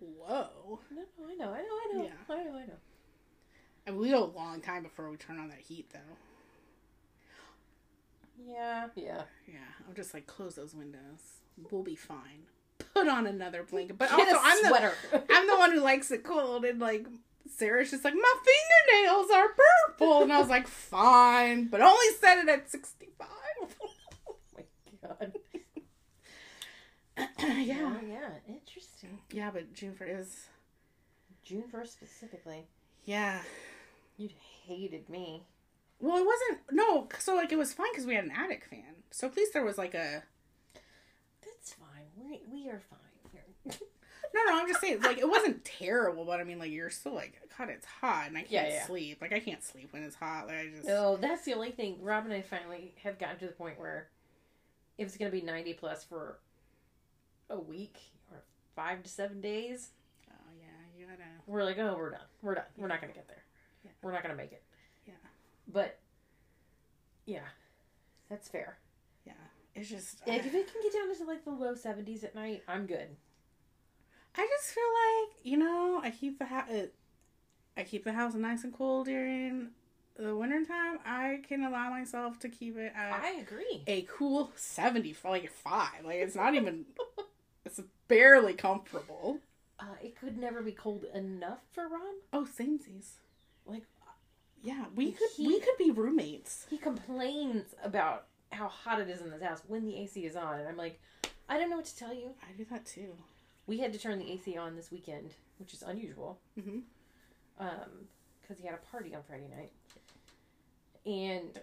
low. No, no, I know, I know, I know, Yeah. I know, I know. And we go a long time before we turn on that heat, though. Yeah, yeah. Yeah, I'm just like close those windows. We'll be fine. Put on another blanket. But Get also, I'm the. I'm the one who likes it cold, and like Sarah's just like my fingernails are purple, and I was like, fine, but only set it at 65. oh my god. yeah, yeah, yeah. Interesting. yeah, but June for is June first specifically. yeah. You hated me. Well, it wasn't no. So like it was fine because we had an attic fan. So at least there was like a That's fine. We we are fine here. No, no, I'm just saying, like, it wasn't terrible, but I mean, like, you're still like, God, it's hot, and I can't Yeah, yeah. sleep. Like, I can't sleep when it's hot. Like, I just, No, that's the only thing. Rob and I finally have gotten to the point where if it's going to be 90 plus for a week or five to seven days, oh yeah, you gotta, we're like, oh, we're done. We're done. We're not going to get there. Yeah. We're not going to make it. Yeah. But, yeah, that's fair. yeah, it's just, Like, if it can get down into like the low 70s at night, I'm good. I just feel like you know, I keep the house, I keep the house nice and cool during the winter time. I can allow myself to keep it at I agree. a cool seventy, like five. Like, it's not even, it's barely comfortable. Uh, it could never be cold enough for Ron. Oh, samesies. Like, Yeah, we could, He- we could be roommates. he complains about how hot it is in this house when the AC is on, and I'm like, I don't know what to tell you. I do that too. We had to turn the AC on this weekend, which is unusual, hmm um, because he had a party on Friday night, and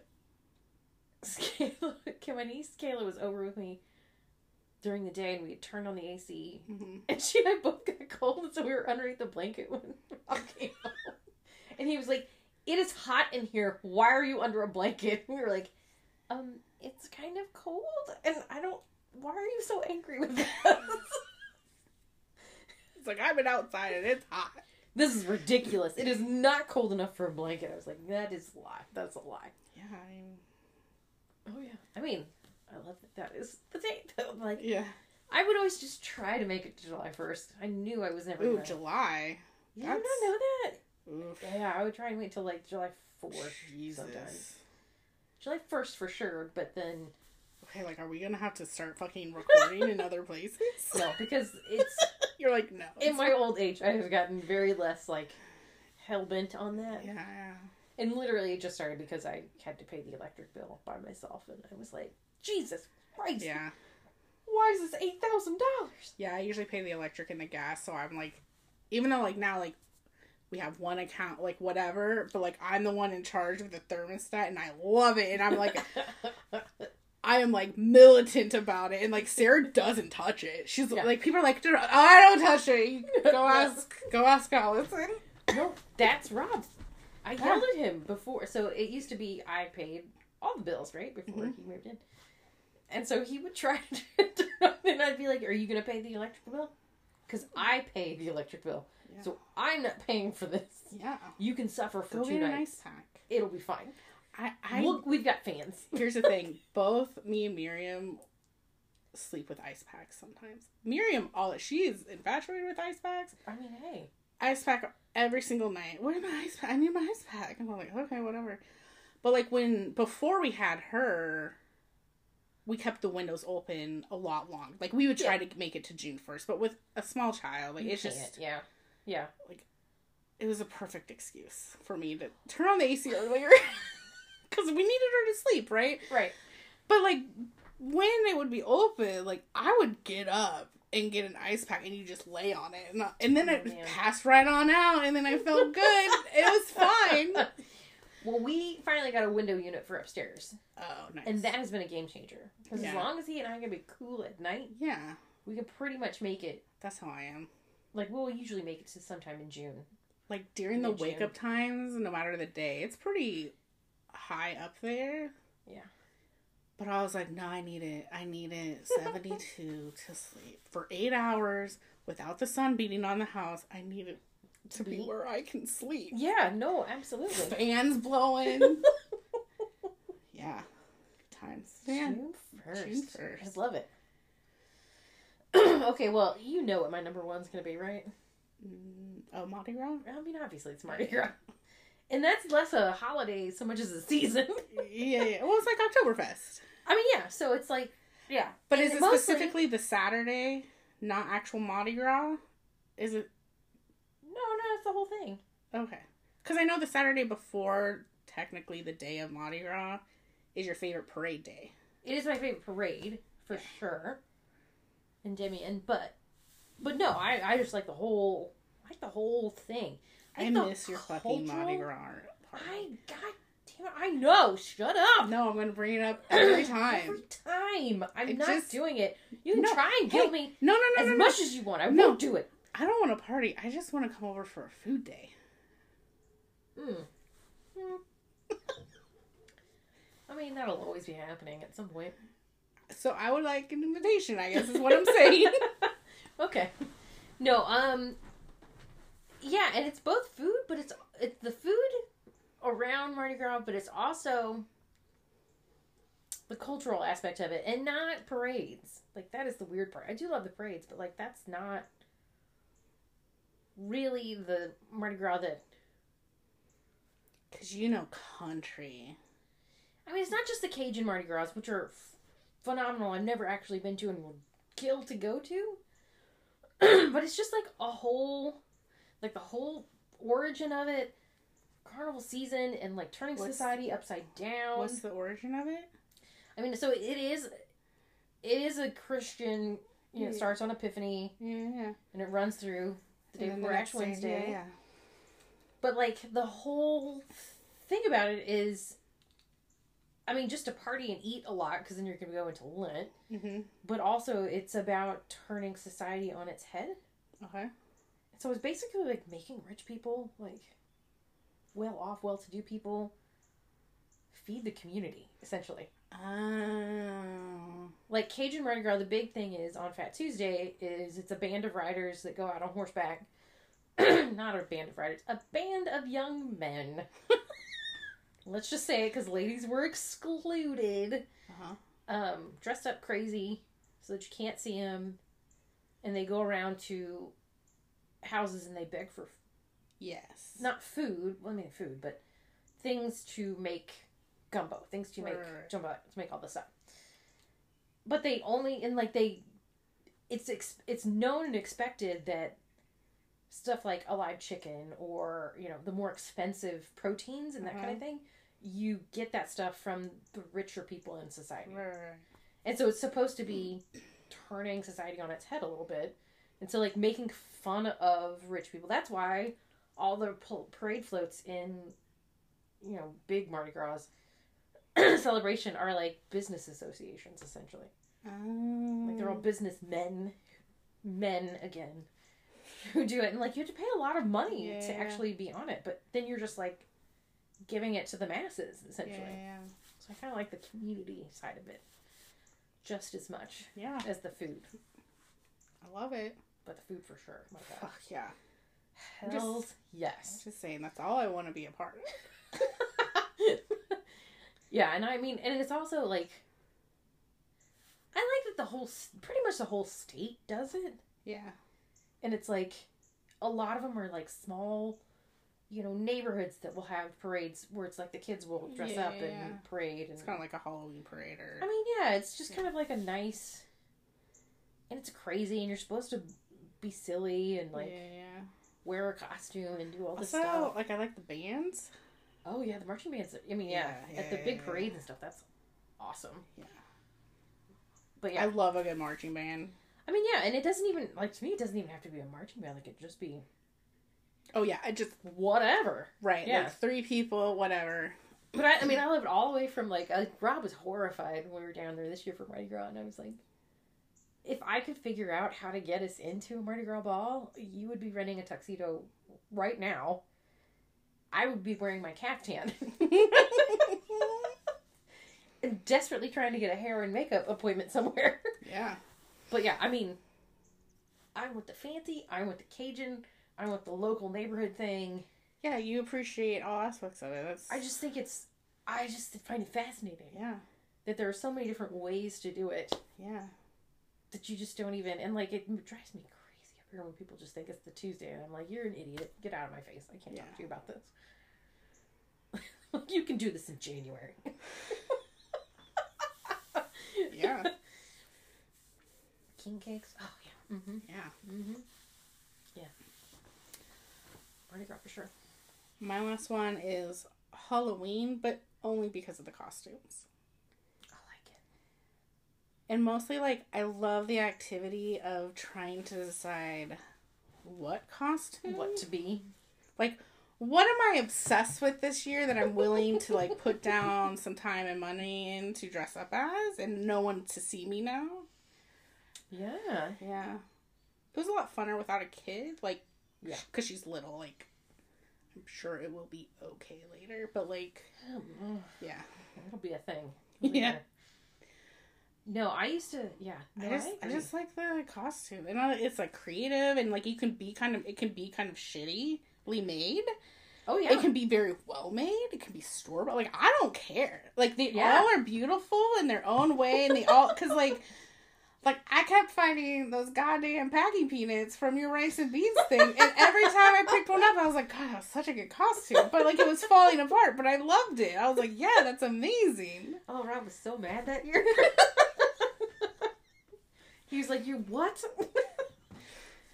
Kayla, my niece Kayla was over with me during the day, and we had turned on the AC, hmm and she and I both got cold, so we were underneath the blanket when Rob came home, and he was like, "It is hot in here. Why are you under a blanket?" we were like, "Um, it's kind of cold, and I don't. Why are you so angry with us?" It's like I've been outside and it's hot. This is ridiculous. It is not cold enough for a blanket. I was like, that is a lie. That's a lie. Yeah, I Oh yeah. I mean, I love that that is the date. though. Like, yeah. I would always just try to make it to July first. I knew I was never. Ooh, gonna... July. You did not know that? Oof. Yeah, I would try and wait till like July fourth, Jesus. sometimes. July first for sure. But then Okay, like, are we gonna have to start fucking recording in other places? no, because it's You're like, no. in my old age. I have gotten very less like hell bent on that. Yeah, yeah. And literally, it just started because I had to pay the electric bill by myself, and I was like, Jesus Christ, Yeah. why is this eight thousand dollars? Yeah, I usually pay the electric and the gas, so I'm like, even though, like, now, like, we have one account, like, whatever, but, like, I'm the one in charge of the thermostat, and I love it, and I'm like, I am, like, militant about it, and, like, Sarah doesn't touch it. She's, Yeah. like, people are like, "Oh, I don't touch it. Go ask, go ask Allison. no, that's Rob. I Yeah. yelled at him before. So it used to be I paid all the bills right before Mhm. he moved in, and so he would try to and I'd be like, "Are you gonna pay the electric bill?" Because I pay the electric bill, Yeah. so I'm not paying for this. yeah. You can suffer for Go two nights. It'll be fine. I, I We'll, we've got fans. here's the thing. Both me and Miriam sleep with ice packs sometimes. Miriam, all she is infatuated with ice packs. I mean, hey, Ice pack every single night. Where's my ice pack? I need my ice pack. And I'm like, okay, whatever. But like when before we had her, we kept the windows open a lot long. Like we would try to make it to June first, but with a small child, like you it's just yeah, yeah. Like. It was a perfect excuse for me to turn on the AC earlier because we needed her to sleep, right? Right. But like when it would be open, like I would get up and get an ice pack and you just lay on it, and, and then Oh, it man. passed right on out, and then I felt good. it was fine. Well, we finally got a window unit for upstairs, Oh, nice. and that has been a game changer. Because Yeah. as long as he and I can be cool at night, yeah, we can pretty much make it. that's how I am. Like we'll usually make it to sometime in June. Like during the wake up times, no matter the day, it's pretty high up there. Yeah. But I was like, no, I need it. I need it 72 to sleep for eight hours without the sun beating on the house. I need it to be where I can sleep. Yeah. No. Absolutely. Fans blowing. yeah. Times. June first. June 1st. I love it. okay. Well, you know what my number one's gonna be, right? Mm, oh, Mardi Gras? I mean, obviously it's Mardi Gras, and that's less a holiday so much as a season. yeah, yeah. Well, it's like Oktoberfest. I mean, yeah. So it's like, yeah. But And is it mostly- specifically the Saturday, not actual Mardi Gras? Is it No, no, it's the whole thing. okay? Because I know the Saturday before, technically the day of Mardi Gras, is your favorite parade day. It is my favorite parade for Yeah. sure. Endymion, but but no, I I just like the whole I like the whole thing. I miss your fucking Mardi Gras party. I god damn it, I know. Shut up. No, I'm gonna bring it up every time. Every time. I'm I not just- doing it. You can No, try and hey, guilt me No, no, no, as no, no. much as you want. I won't do it. I don't want to party. I just want to come over for a food day. Mm. Hmm. I mean, that'll always be happening at some point. So I would like an invitation. I guess is what I'm saying. okay. No, um yeah, and it's both food, but it's it's the food around Mardi Gras, but it's also the cultural aspect of it and not parades. Like that is the weird part. I do love the parades, but like that's not really the Mardi Gras that Cause you know country. I mean, it's not just the Cajun Mardi Gras, which are f- phenomenal. I've never actually been to and would kill to go to. but it's just like a whole, like the whole origin of it, carnival season, and like turning What's- society upside down. What's the origin of it? I mean, so it is, it is a Christian. You know, it starts on Epiphany Yeah, yeah. and it runs through the day before Ash Wednesday. Yeah, But like the whole thing about it is, I mean, just to party and eat a lot because then you're gonna go into Lent. Mm-hmm. But also, it's about turning society on its head. Okay. So it's basically like making rich people, like well off, well to do people, feed the community essentially. Oh. Like Cajun Mardi Gras, the big thing is on Fat Tuesday is it's a band of riders that go out on horseback. Not a band of riders, a band of young men. Let's just say it because ladies were excluded. Uh-huh. Um, dressed up crazy so that you can't see them, and they go around to houses and they beg for Yes. not food. Well, I mean food, but things to make gumbo, things to make Right, jumbo, to make all this up But they only and like they, it's ex, it's known and expected that stuff like a live chicken or you know the more expensive proteins and that kind of uh-huh. thing, you get that stuff from the richer people in society. Right. And so it's supposed to be turning society on its head a little bit. And so, like, making fun of rich people. That's why all the parade floats in, you know, big Mardi Gras celebration are like business associations, essentially. Oh. Like, they're all oh. businessmen, men again, who do it. And, like, you have to pay a lot of money to Yeah. actually be on it. But then you're just, like, giving it to the masses, Yeah, essentially. yeah. So I kind of like the community side of it just as much Yeah, as the food. I love it. But the food for sure. My God. Fuck yeah. I'm Hells just- yes. Just saying, that's all I want to be a part of. yeah, and I mean, and it's also like, I like that the whole, pretty much the whole state does it. Yeah. And it's like, a lot of them are like small, you know, neighborhoods that will have parades where it's like the kids will dress up Yeah. and parade. And It's kind of like a Halloween parade or. I mean, yeah, it's just kind of like a nice, and it's crazy, and you're supposed to be silly and like yeah, yeah. wear a costume and do all this Also, stuff. like I like the bands. Oh yeah, the marching bands. I mean, yeah, Yeah, at the big parades and stuff. That's awesome. Yeah. But yeah, I love a good marching band. I mean, yeah, and it doesn't even like to me. It doesn't even have to be a marching band. Like it just be Oh yeah, I just whatever. right, Yeah. like three people, whatever. But I, I mean, I lived all the way from like I, Rob was horrified when we were down there this year for Mardi Gras, and I was like, if I could figure out how to get us into a Mardi Gras ball, you would be renting a tuxedo right now. I would be wearing my caftan and desperately trying to get a hair and makeup appointment somewhere. yeah, But yeah, I mean, I want the fancy, I want the Cajun, I want the local neighborhood thing. yeah. You appreciate all aspects of it. That's I just think it's, I just find it fascinating yeah, that there are so many different ways to do it yeah. That you just don't even, and like it drives me crazy up here when people just think it's the Tuesday, and I'm like, you're an idiot, get out of my face, I can't Yeah. talk to you about this. you can do this in January. Yeah. King cakes. Oh yeah. Mm-hmm. Yeah. Mm-hmm. Yeah. Mardi Gras for sure. My last one is Halloween, but only because of the costumes. I like it. And mostly, like, I love the activity of trying to decide what costume. What to be? Like, what am I obsessed with this year that I'm willing to, like, put down some time and money in to dress up as and no one to see me now? Yeah. Yeah. It was a lot funner without a kid. Like, Yeah. Because she's little. Like, I'm sure it will be okay later. But, like, yeah. it'll be a thing. Yeah. No, I used to. Yeah. No, I just, I, agree. just like the costume, and uh, it's like creative, and like you can be kind of, it can be kind of shittily made. Oh yeah. It can be very well made. It can be store bought. Like I don't care. Like they Yeah. all are beautiful in their own way, and they all because like. Like I kept finding those goddamn packing peanuts from your rice and beans thing, and every time I picked one up, I was like, "God, that was such a good costume." But like it was falling apart, but I loved it. I was like, "Yeah, that's amazing." Oh, Rob was so mad that year. he was like, "You what?"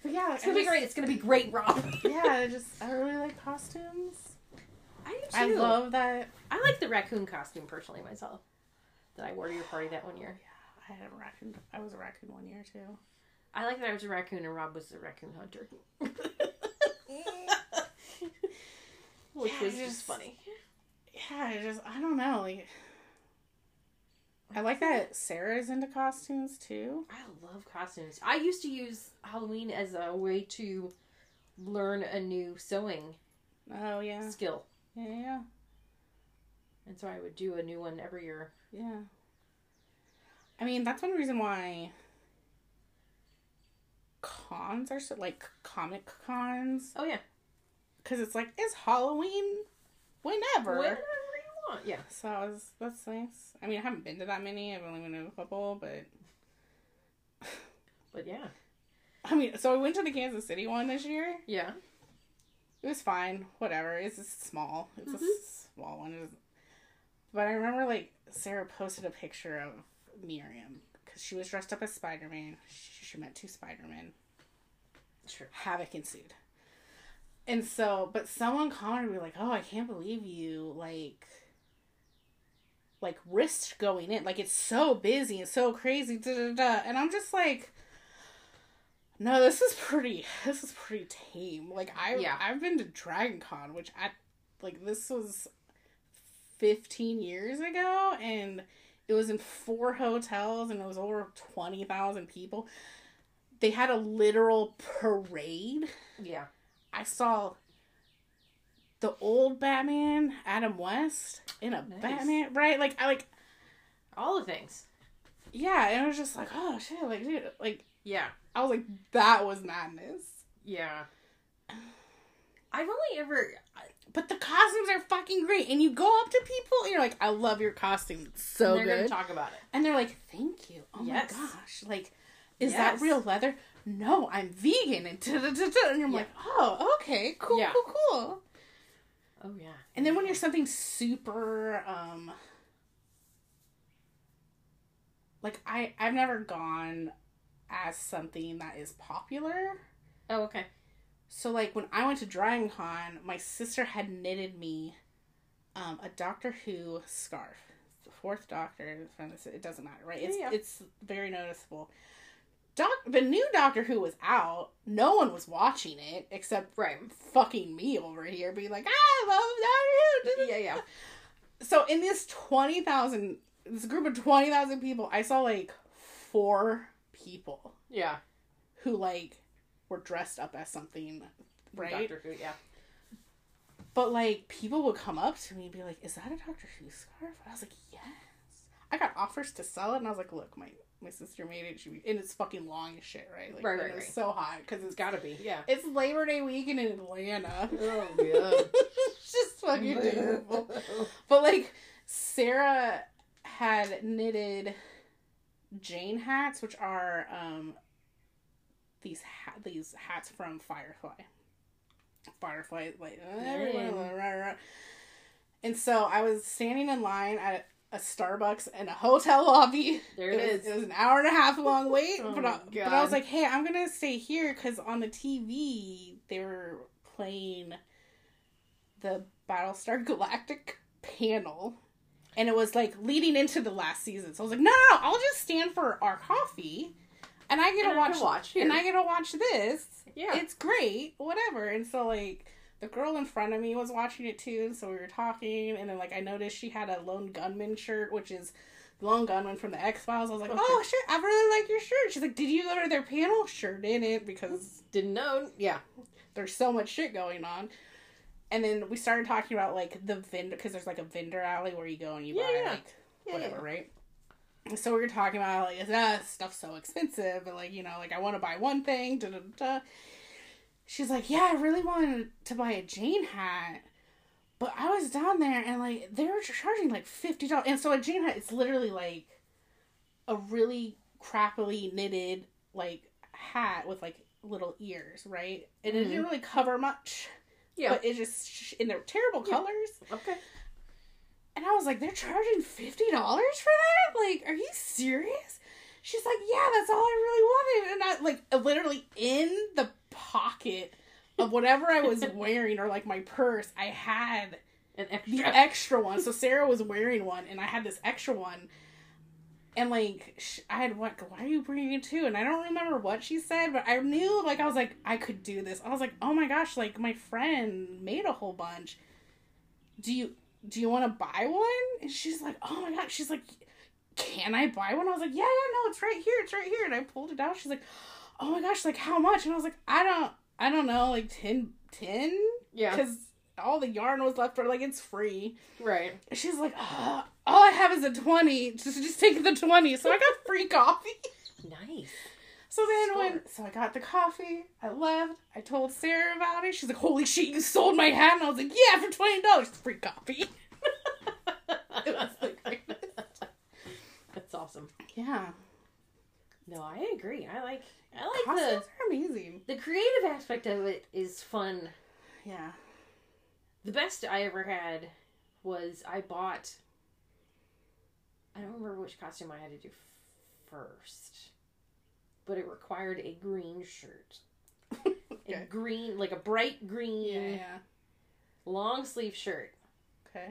But yeah, It's gonna be great. It's gonna be great, Rob. Yeah, I just I really like costumes. I do I love that. I like the raccoon costume personally myself. That I wore to your party that one year. Yeah, I had a raccoon. I was a raccoon one year too. I like that I was a raccoon and Rob was the raccoon hunter. Which Yeah, was just just- funny. Yeah, I just I don't know. Like, I like that Sarah's into costumes too. I love costumes. I used to use Halloween as a way to learn a new sewing Oh yeah, skill. yeah, yeah, And so I would do a new one every year. yeah. I mean, that's one reason why cons are so like comic cons Oh yeah. because it's like it's Halloween whenever. Whenever Yeah. So I was that's nice. I mean, I haven't been to that many. I've only been to a couple, but But yeah. I mean, so I went to the Kansas City one this year. Yeah. It was fine. Whatever. It's just small. It's a Mhm. small one. It was... But I remember like Sarah posted a picture of Miriam because she was dressed up as Spider Man. She, she met two Spider Men. Sure. Havoc ensued. And so, but someone commented me like, "Oh, I can't believe you like." Like risked going in, like it's so busy and so crazy, da da da. And I'm just like, no, this is pretty. This is pretty tame. Like I, Yeah. I've been to Dragon Con, which I, like this was, fifteen years ago, and it was in four hotels, and it was over twenty thousand people. They had a literal parade. Yeah. I saw the old Batman, Adam West, in a Nice. Batman, right? Like I like All the things. yeah, and I was just like, oh shit, like dude, like Yeah. I was like, that was madness. Yeah. I've only ever. But the costumes are fucking great, and you go up to people, and you're like, "I love your costume, it's so they're good." gonna talk about it. and they're like, "Thank you." Oh Yes. my gosh, like, is Yes. that real leather? No, I'm vegan, and I'm Yeah. like, "Oh, okay, cool, Yeah. cool, cool." Oh yeah. And then when you're something super, um, like I I've never gone as something that is popular. Oh okay. So like when I went to Dragon Con, my sister had knitted me um, a Doctor Who scarf. It's the fourth Doctor. It doesn't matter, right? It's yeah. it's very noticeable. Doc, the new Doctor Who was out. No one was watching it except Right. fucking me over here, being like, ah, "I love Doctor Who." Yeah yeah. So in this twenty thousand, this group of twenty thousand people, I saw like four people Yeah. who like were dressed up as something, right? Doctor Who. Yeah. But like people would come up to me and be like, "Is that a Doctor Who scarf?" I was like, "Yes." I got offers to sell it, and I was like, "Look, my my sister made it, she, and it's fucking long as shit, right? Like, Right, right, it right. so hot because it's It's gotta be. Yeah. it's Labor Day weekend in Atlanta. Oh god. it's just fucking terrible. But like Sarah had knitted Jayne hats, which are um these ha- these hats from Firefly. Firefly, like everyone, Dang. rah, rah. and so I was standing in line at a Starbucks and a hotel lobby. There it was. It was an hour and a half long wait, Oh but, I, but I was like, hey, I'm gonna stay here because on the TV they were playing the Battlestar Galactica panel, and it was like leading into the last season. So I was like, no, no, no I'll just stand for our coffee, and I get And to I watch, watch and. I get to watch this. Yeah. it's great, whatever. And so like. The girl in front of me was watching it too, so we were talking, and then like I noticed she had a lone gunman shirt, which is the lone gunman from the X Files. I was like, Okay. "Oh shit, I really like your shirt." She's like, "Did you go to their panel?" Sure didn't because Didn't know. Yeah. there's so much shit going on. And then we started talking about like the vendor because there's like a vendor alley where you go and you Yeah, buy yeah. like Yeah, whatever, right? So we were talking about like is that stuff's so expensive, and like you know, like I want to buy one thing. Da, da, da. She's like, yeah, I really wanted to buy a Jayne hat, but I was down there and like they were charging like fifty dollars, and so a Jayne hat it's literally like a really crappily knitted like hat with like little ears, right? And it didn't mm-hmm. really cover much, Yeah. but it just and they're terrible Yeah. colors. okay. And I was like, they're charging fifty dollars for that? Like, are you serious? She's like, yeah, that's all I really wanted. And I like literally in the pocket of whatever I was wearing or like my purse, I had An the extra. extra one. So Sarah was wearing one, and I had this extra one. And like sh- I had what? Why are you bringing it too? And I don't remember what she said, but I knew like I was like I could do this. I was like, oh my gosh, like my friend made a whole bunch. Do you do you want to buy one? And she's like, oh my god. She's like, can I buy one? I was like, yeah, yeah, no, it's right here, it's right here. And I pulled it out. She's like, oh my gosh, like how much? And I was like, I don't, I don't know, like 10, 10? yeah. because all the yarn was left for like it's free. Right. She's like, uh, all I have is a twenty. Just just take the twenty. So I got free coffee. Nice. So then Smart. when so I got the coffee, I left. I told Sarah about it. She's like, holy shit, you sold my hat, and I was like, yeah, for twenty dollars, free coffee. It was the greatest. That's awesome. Yeah, No, I agree. I like I like costumes are amazing. the the creative aspect of it is fun. Yeah, The best I ever had was I bought I don't remember which costume I had to do first. But it required a green shirt. Okay. A green like a bright green yeah, yeah. long sleeve shirt. Okay.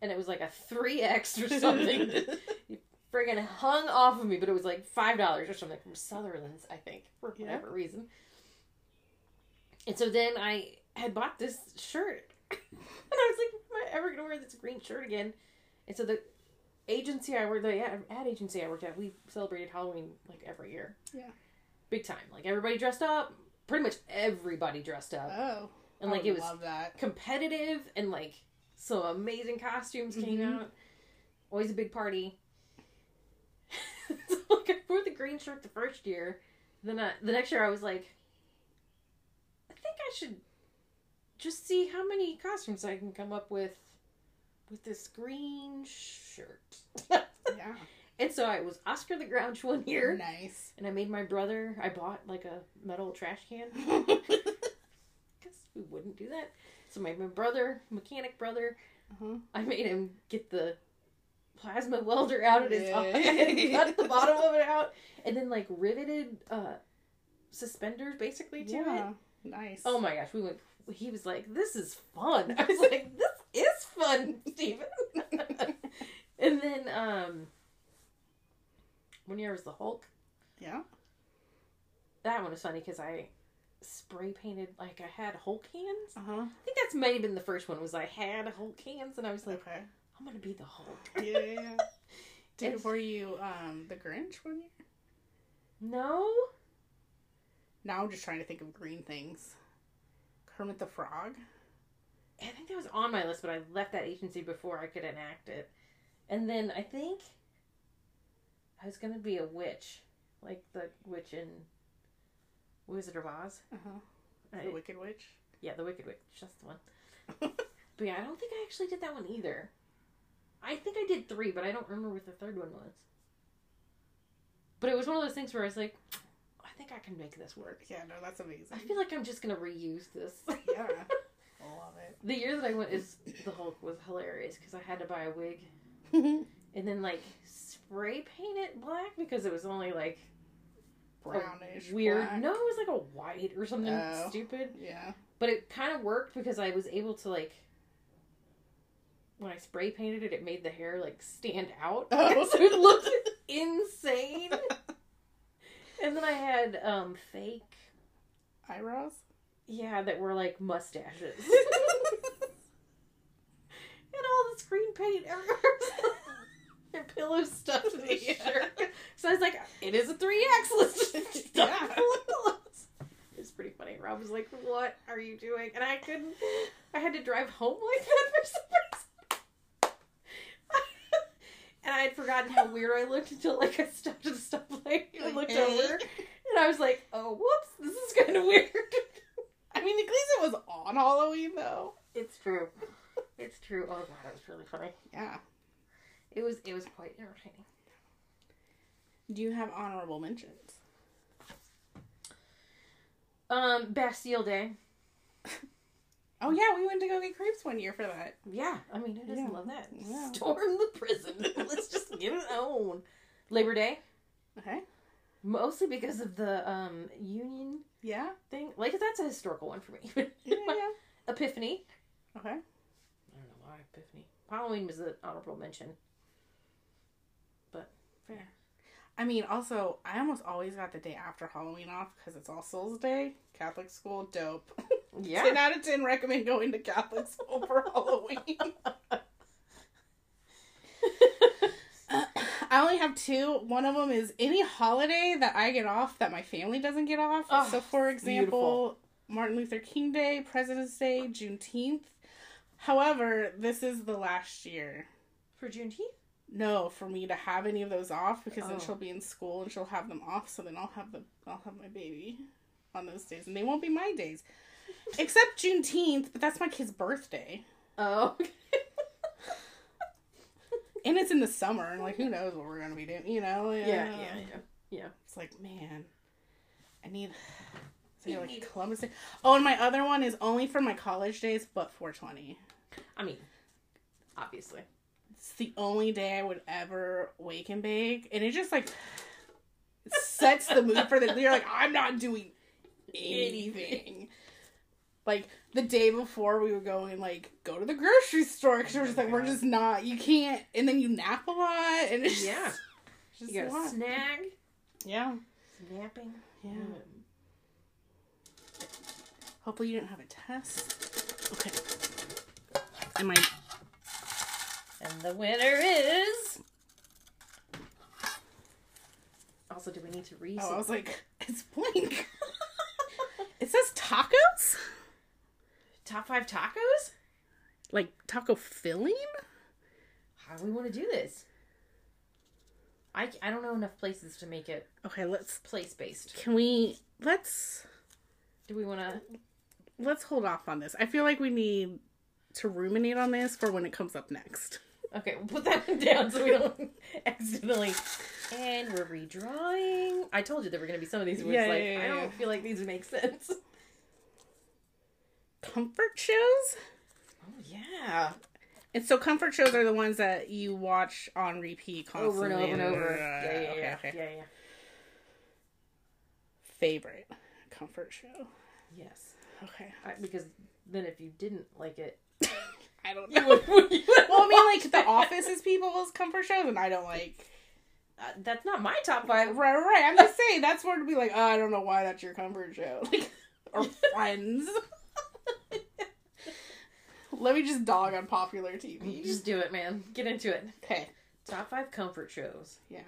And it was like a three X or something. friggin' hung off of me, but it was like five dollars or something from Sutherland's, I think, for Yeah. whatever reason. And so then I had bought this shirt, and I was like, "Am I ever gonna wear this green shirt again?" And so the agency I worked, the ad agency I worked at, we celebrated Halloween like every year. Yeah. big time. Like everybody dressed up, pretty much everybody dressed up. Oh, and like it was competitive and like some amazing costumes came Mhm. out. Always a big party. so like I wore the green shirt the first year. Then I, the next year I was like, I think I should just see how many costumes I can come up with with this green shirt. Yeah. and so I was Oscar the Grouch one year, Nice. and I made my brother. I bought like a metal trash can because we wouldn't do that. So my, my brother, mechanic brother, uh-huh. I made him get the plasma welder out of his Yeah. eye and cut the bottom of it out, and then like riveted uh, suspenders basically to it. Nice. Oh my gosh, we went. He was like, "This is fun." I was like, "This is fun, Steven. and then um, one year was the Hulk. Yeah. That one was funny because I spray painted like I had Hulk hands. Uh huh. I think that's maybe been the first one. Was I had Hulk hands and I was like, Okay. I'm gonna be the Hulk. Yeah. yeah, yeah. Did It's- were you um the Grinch one year? No, Now I'm just trying to think of green things. Kermit the Frog. I think that was on my list, but I left that agency before I could enact it. And then I think I was gonna be a witch, like the witch in Wizard of Oz. Uh huh. I- The Wicked Witch. yeah, the Wicked Witch. That's the one. But yeah, I don't think I actually did that one either. I think I did three, but I don't remember what the third one was. But it was one of those things where I was like, I think I can make this work. Yeah, no, that's amazing. I feel like I'm just gonna reuse this. yeah. I love it. the year that I went is the Hulk was hilarious because I had to buy a wig and then like spray paint it black because it was only like Brownish. weird. black. No, it was like a white or something Oh. stupid. Yeah. But it kind of worked because I was able to like when I spray painted it, it made the hair like stand out, Oh. so it looked insane. And then I had um fake, Eyebrows. yeah, that were like mustaches. and all this green paint everywhere. and pillows stuffed in the Yeah. shirt. So I was like, it is a 3X. Let's just stuff Yeah. it full of pillows. It's pretty funny. Rob was like, what are you doing? And I couldn't, I had to drive home like that for some reason. And I had forgotten how weird I looked until like I stopped at the stoplight and looked Hey. over. And I was like, oh, whoops, this is kind of weird. I mean, at least it was on Halloween, though. It's true. It's true. Oh god, that was really funny. Yeah. It was it was quite entertaining. Do you have honorable mentions? Um, Bastille Day. Oh yeah, we went to go get crepes one year for that. Yeah, I mean, who doesn't Yeah. love that? Yeah. Storm the prison. Let's just get it on. Labor Day, Okay. mostly because of the um Union Yeah. thing. Like that's a historical one for me. Yeah. yeah. Epiphany. Okay. I don't know why Epiphany. Halloween was an honorable mention. But fair. I mean, also, I almost always got the day after Halloween off because it's All Souls Day. Catholic school, dope. Yeah. 10 out of 10 recommend going to Catholic school for Halloween. I only have two. One of them is any holiday that I get off that my family doesn't get off. Oh, so, for example, beautiful. Martin Luther King Day, President's Day, Juneteenth. However, this is the last year. For Juneteenth? No, for me to have any of those off because then Oh. she'll be in school and she'll have them off. So then I'll have the I'll have my baby on those days, and they won't be my days, except Juneteenth. But that's my kid's birthday, Oh. and it's in the summer, and like who knows what we're gonna be doing, you know? yeah, yeah, yeah. Yeah. It's like man, I need. Is You there like Columbus Day? Oh, and my other one is only for my college days, but 420. I mean, obviously. It's the only day I would ever wake and bake, and it just like sets the mood for the. You're like, I'm not doing anything. Like the day before, we were going like go to the grocery store because we're just like we're just not. You can't, and then you nap a lot, and it's Yeah. it's just You a got a snag. Yeah, Snapping. yeah. Mm. Hopefully you didn't have a test. Okay. Am I? And the winner is. Also, do we need to read? Oh, I was like, it's blank. it says tacos. Top five tacos? Like taco filling? How do we want to do this? I, I don't know enough places to make it Okay, let's. place based. Can we? Let's. Do we want to? Let's hold off on this. I feel like we need to ruminate on this for when it comes up next. Okay, we'll put that one down so we don't accidentally. And we're redrawing. I told you there were going to be some of these where Yeah, it's like, yeah, yeah, I don't feel like these make sense. Comfort shows? Oh, yeah. And so comfort shows are the ones that you watch on repeat Over and over and over. Uh, Yeah, yeah, okay, yeah. okay. Yeah, yeah. Favorite comfort show. Yes. Okay. I, because then if you didn't like it, I don't you know. would, you would well, I mean, like The. Office is people's comfort shows, and I don't like. Uh, that's not my top five. Right, right. I'm just saying that's where to be like, oh, I don't know why that's your comfort show, like, or Friends. Let me just dog on popular TV. Just do it, man. Get into it. Okay. Top five comfort shows. Yeah.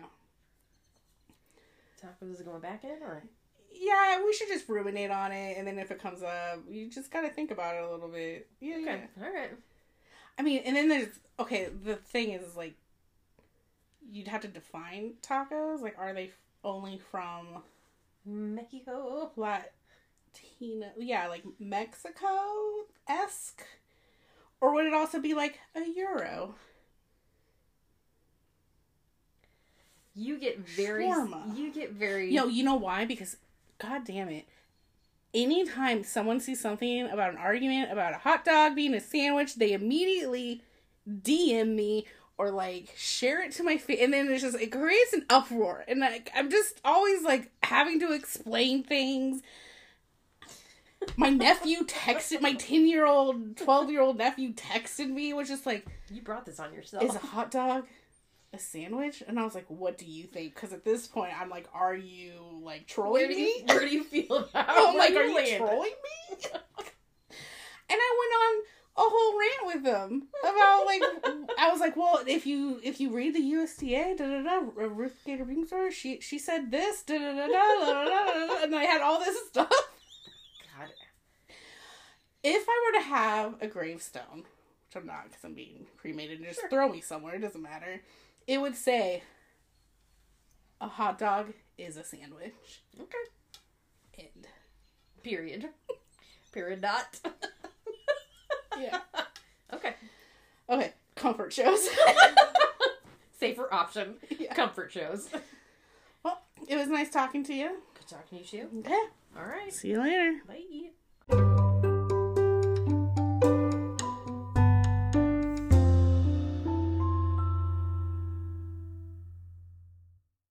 Tacos is going back in, or Yeah, we should just ruminate on it, and then if it comes up, you just gotta think about it a little bit. Yeah, yeah. okay, all right. I mean, and then there's okay. The thing is, like, you'd have to define tacos. Like, are they only from Mexico. Latina? Yeah, like Mexico esque, or would it also be like a euro? You get very. Shawarma. You get very. Yo, you know why? Because, god damn it. Anytime someone sees something about an argument about a hot dog being a sandwich, they immediately DM me or like share it to my face, and then it's just it creates an uproar, and like I'm just always like having to explain things. My nephew texted my ten year old, twelve year old nephew texted me, was just like, you brought this on yourself. "Is a hot dog a sandwich?" And I was like, "What do you think?" Because at this point, I'm like, "Are you like trolling me?" where do you feel about? I'm like, are you land? trolling me? and I went on a whole rant with them about like I was like, well, if you if you read the USDA, da da da, Ruth Bader Ginsburg, she she said this, da da da, da, da, da, and I had all this stuff. If I were to have a gravestone, which I'm not because I'm being cremated, and just Sure. throw me somewhere, it doesn't matter. It would say, a hot dog is a sandwich. okay. End. Period. Period. Dot. Yeah. okay. Okay. Comfort shows. Safer option. Yeah. Comfort shows. Well, it was nice talking to you. Good talking to you. Too. Okay. All right. See you later. Bye.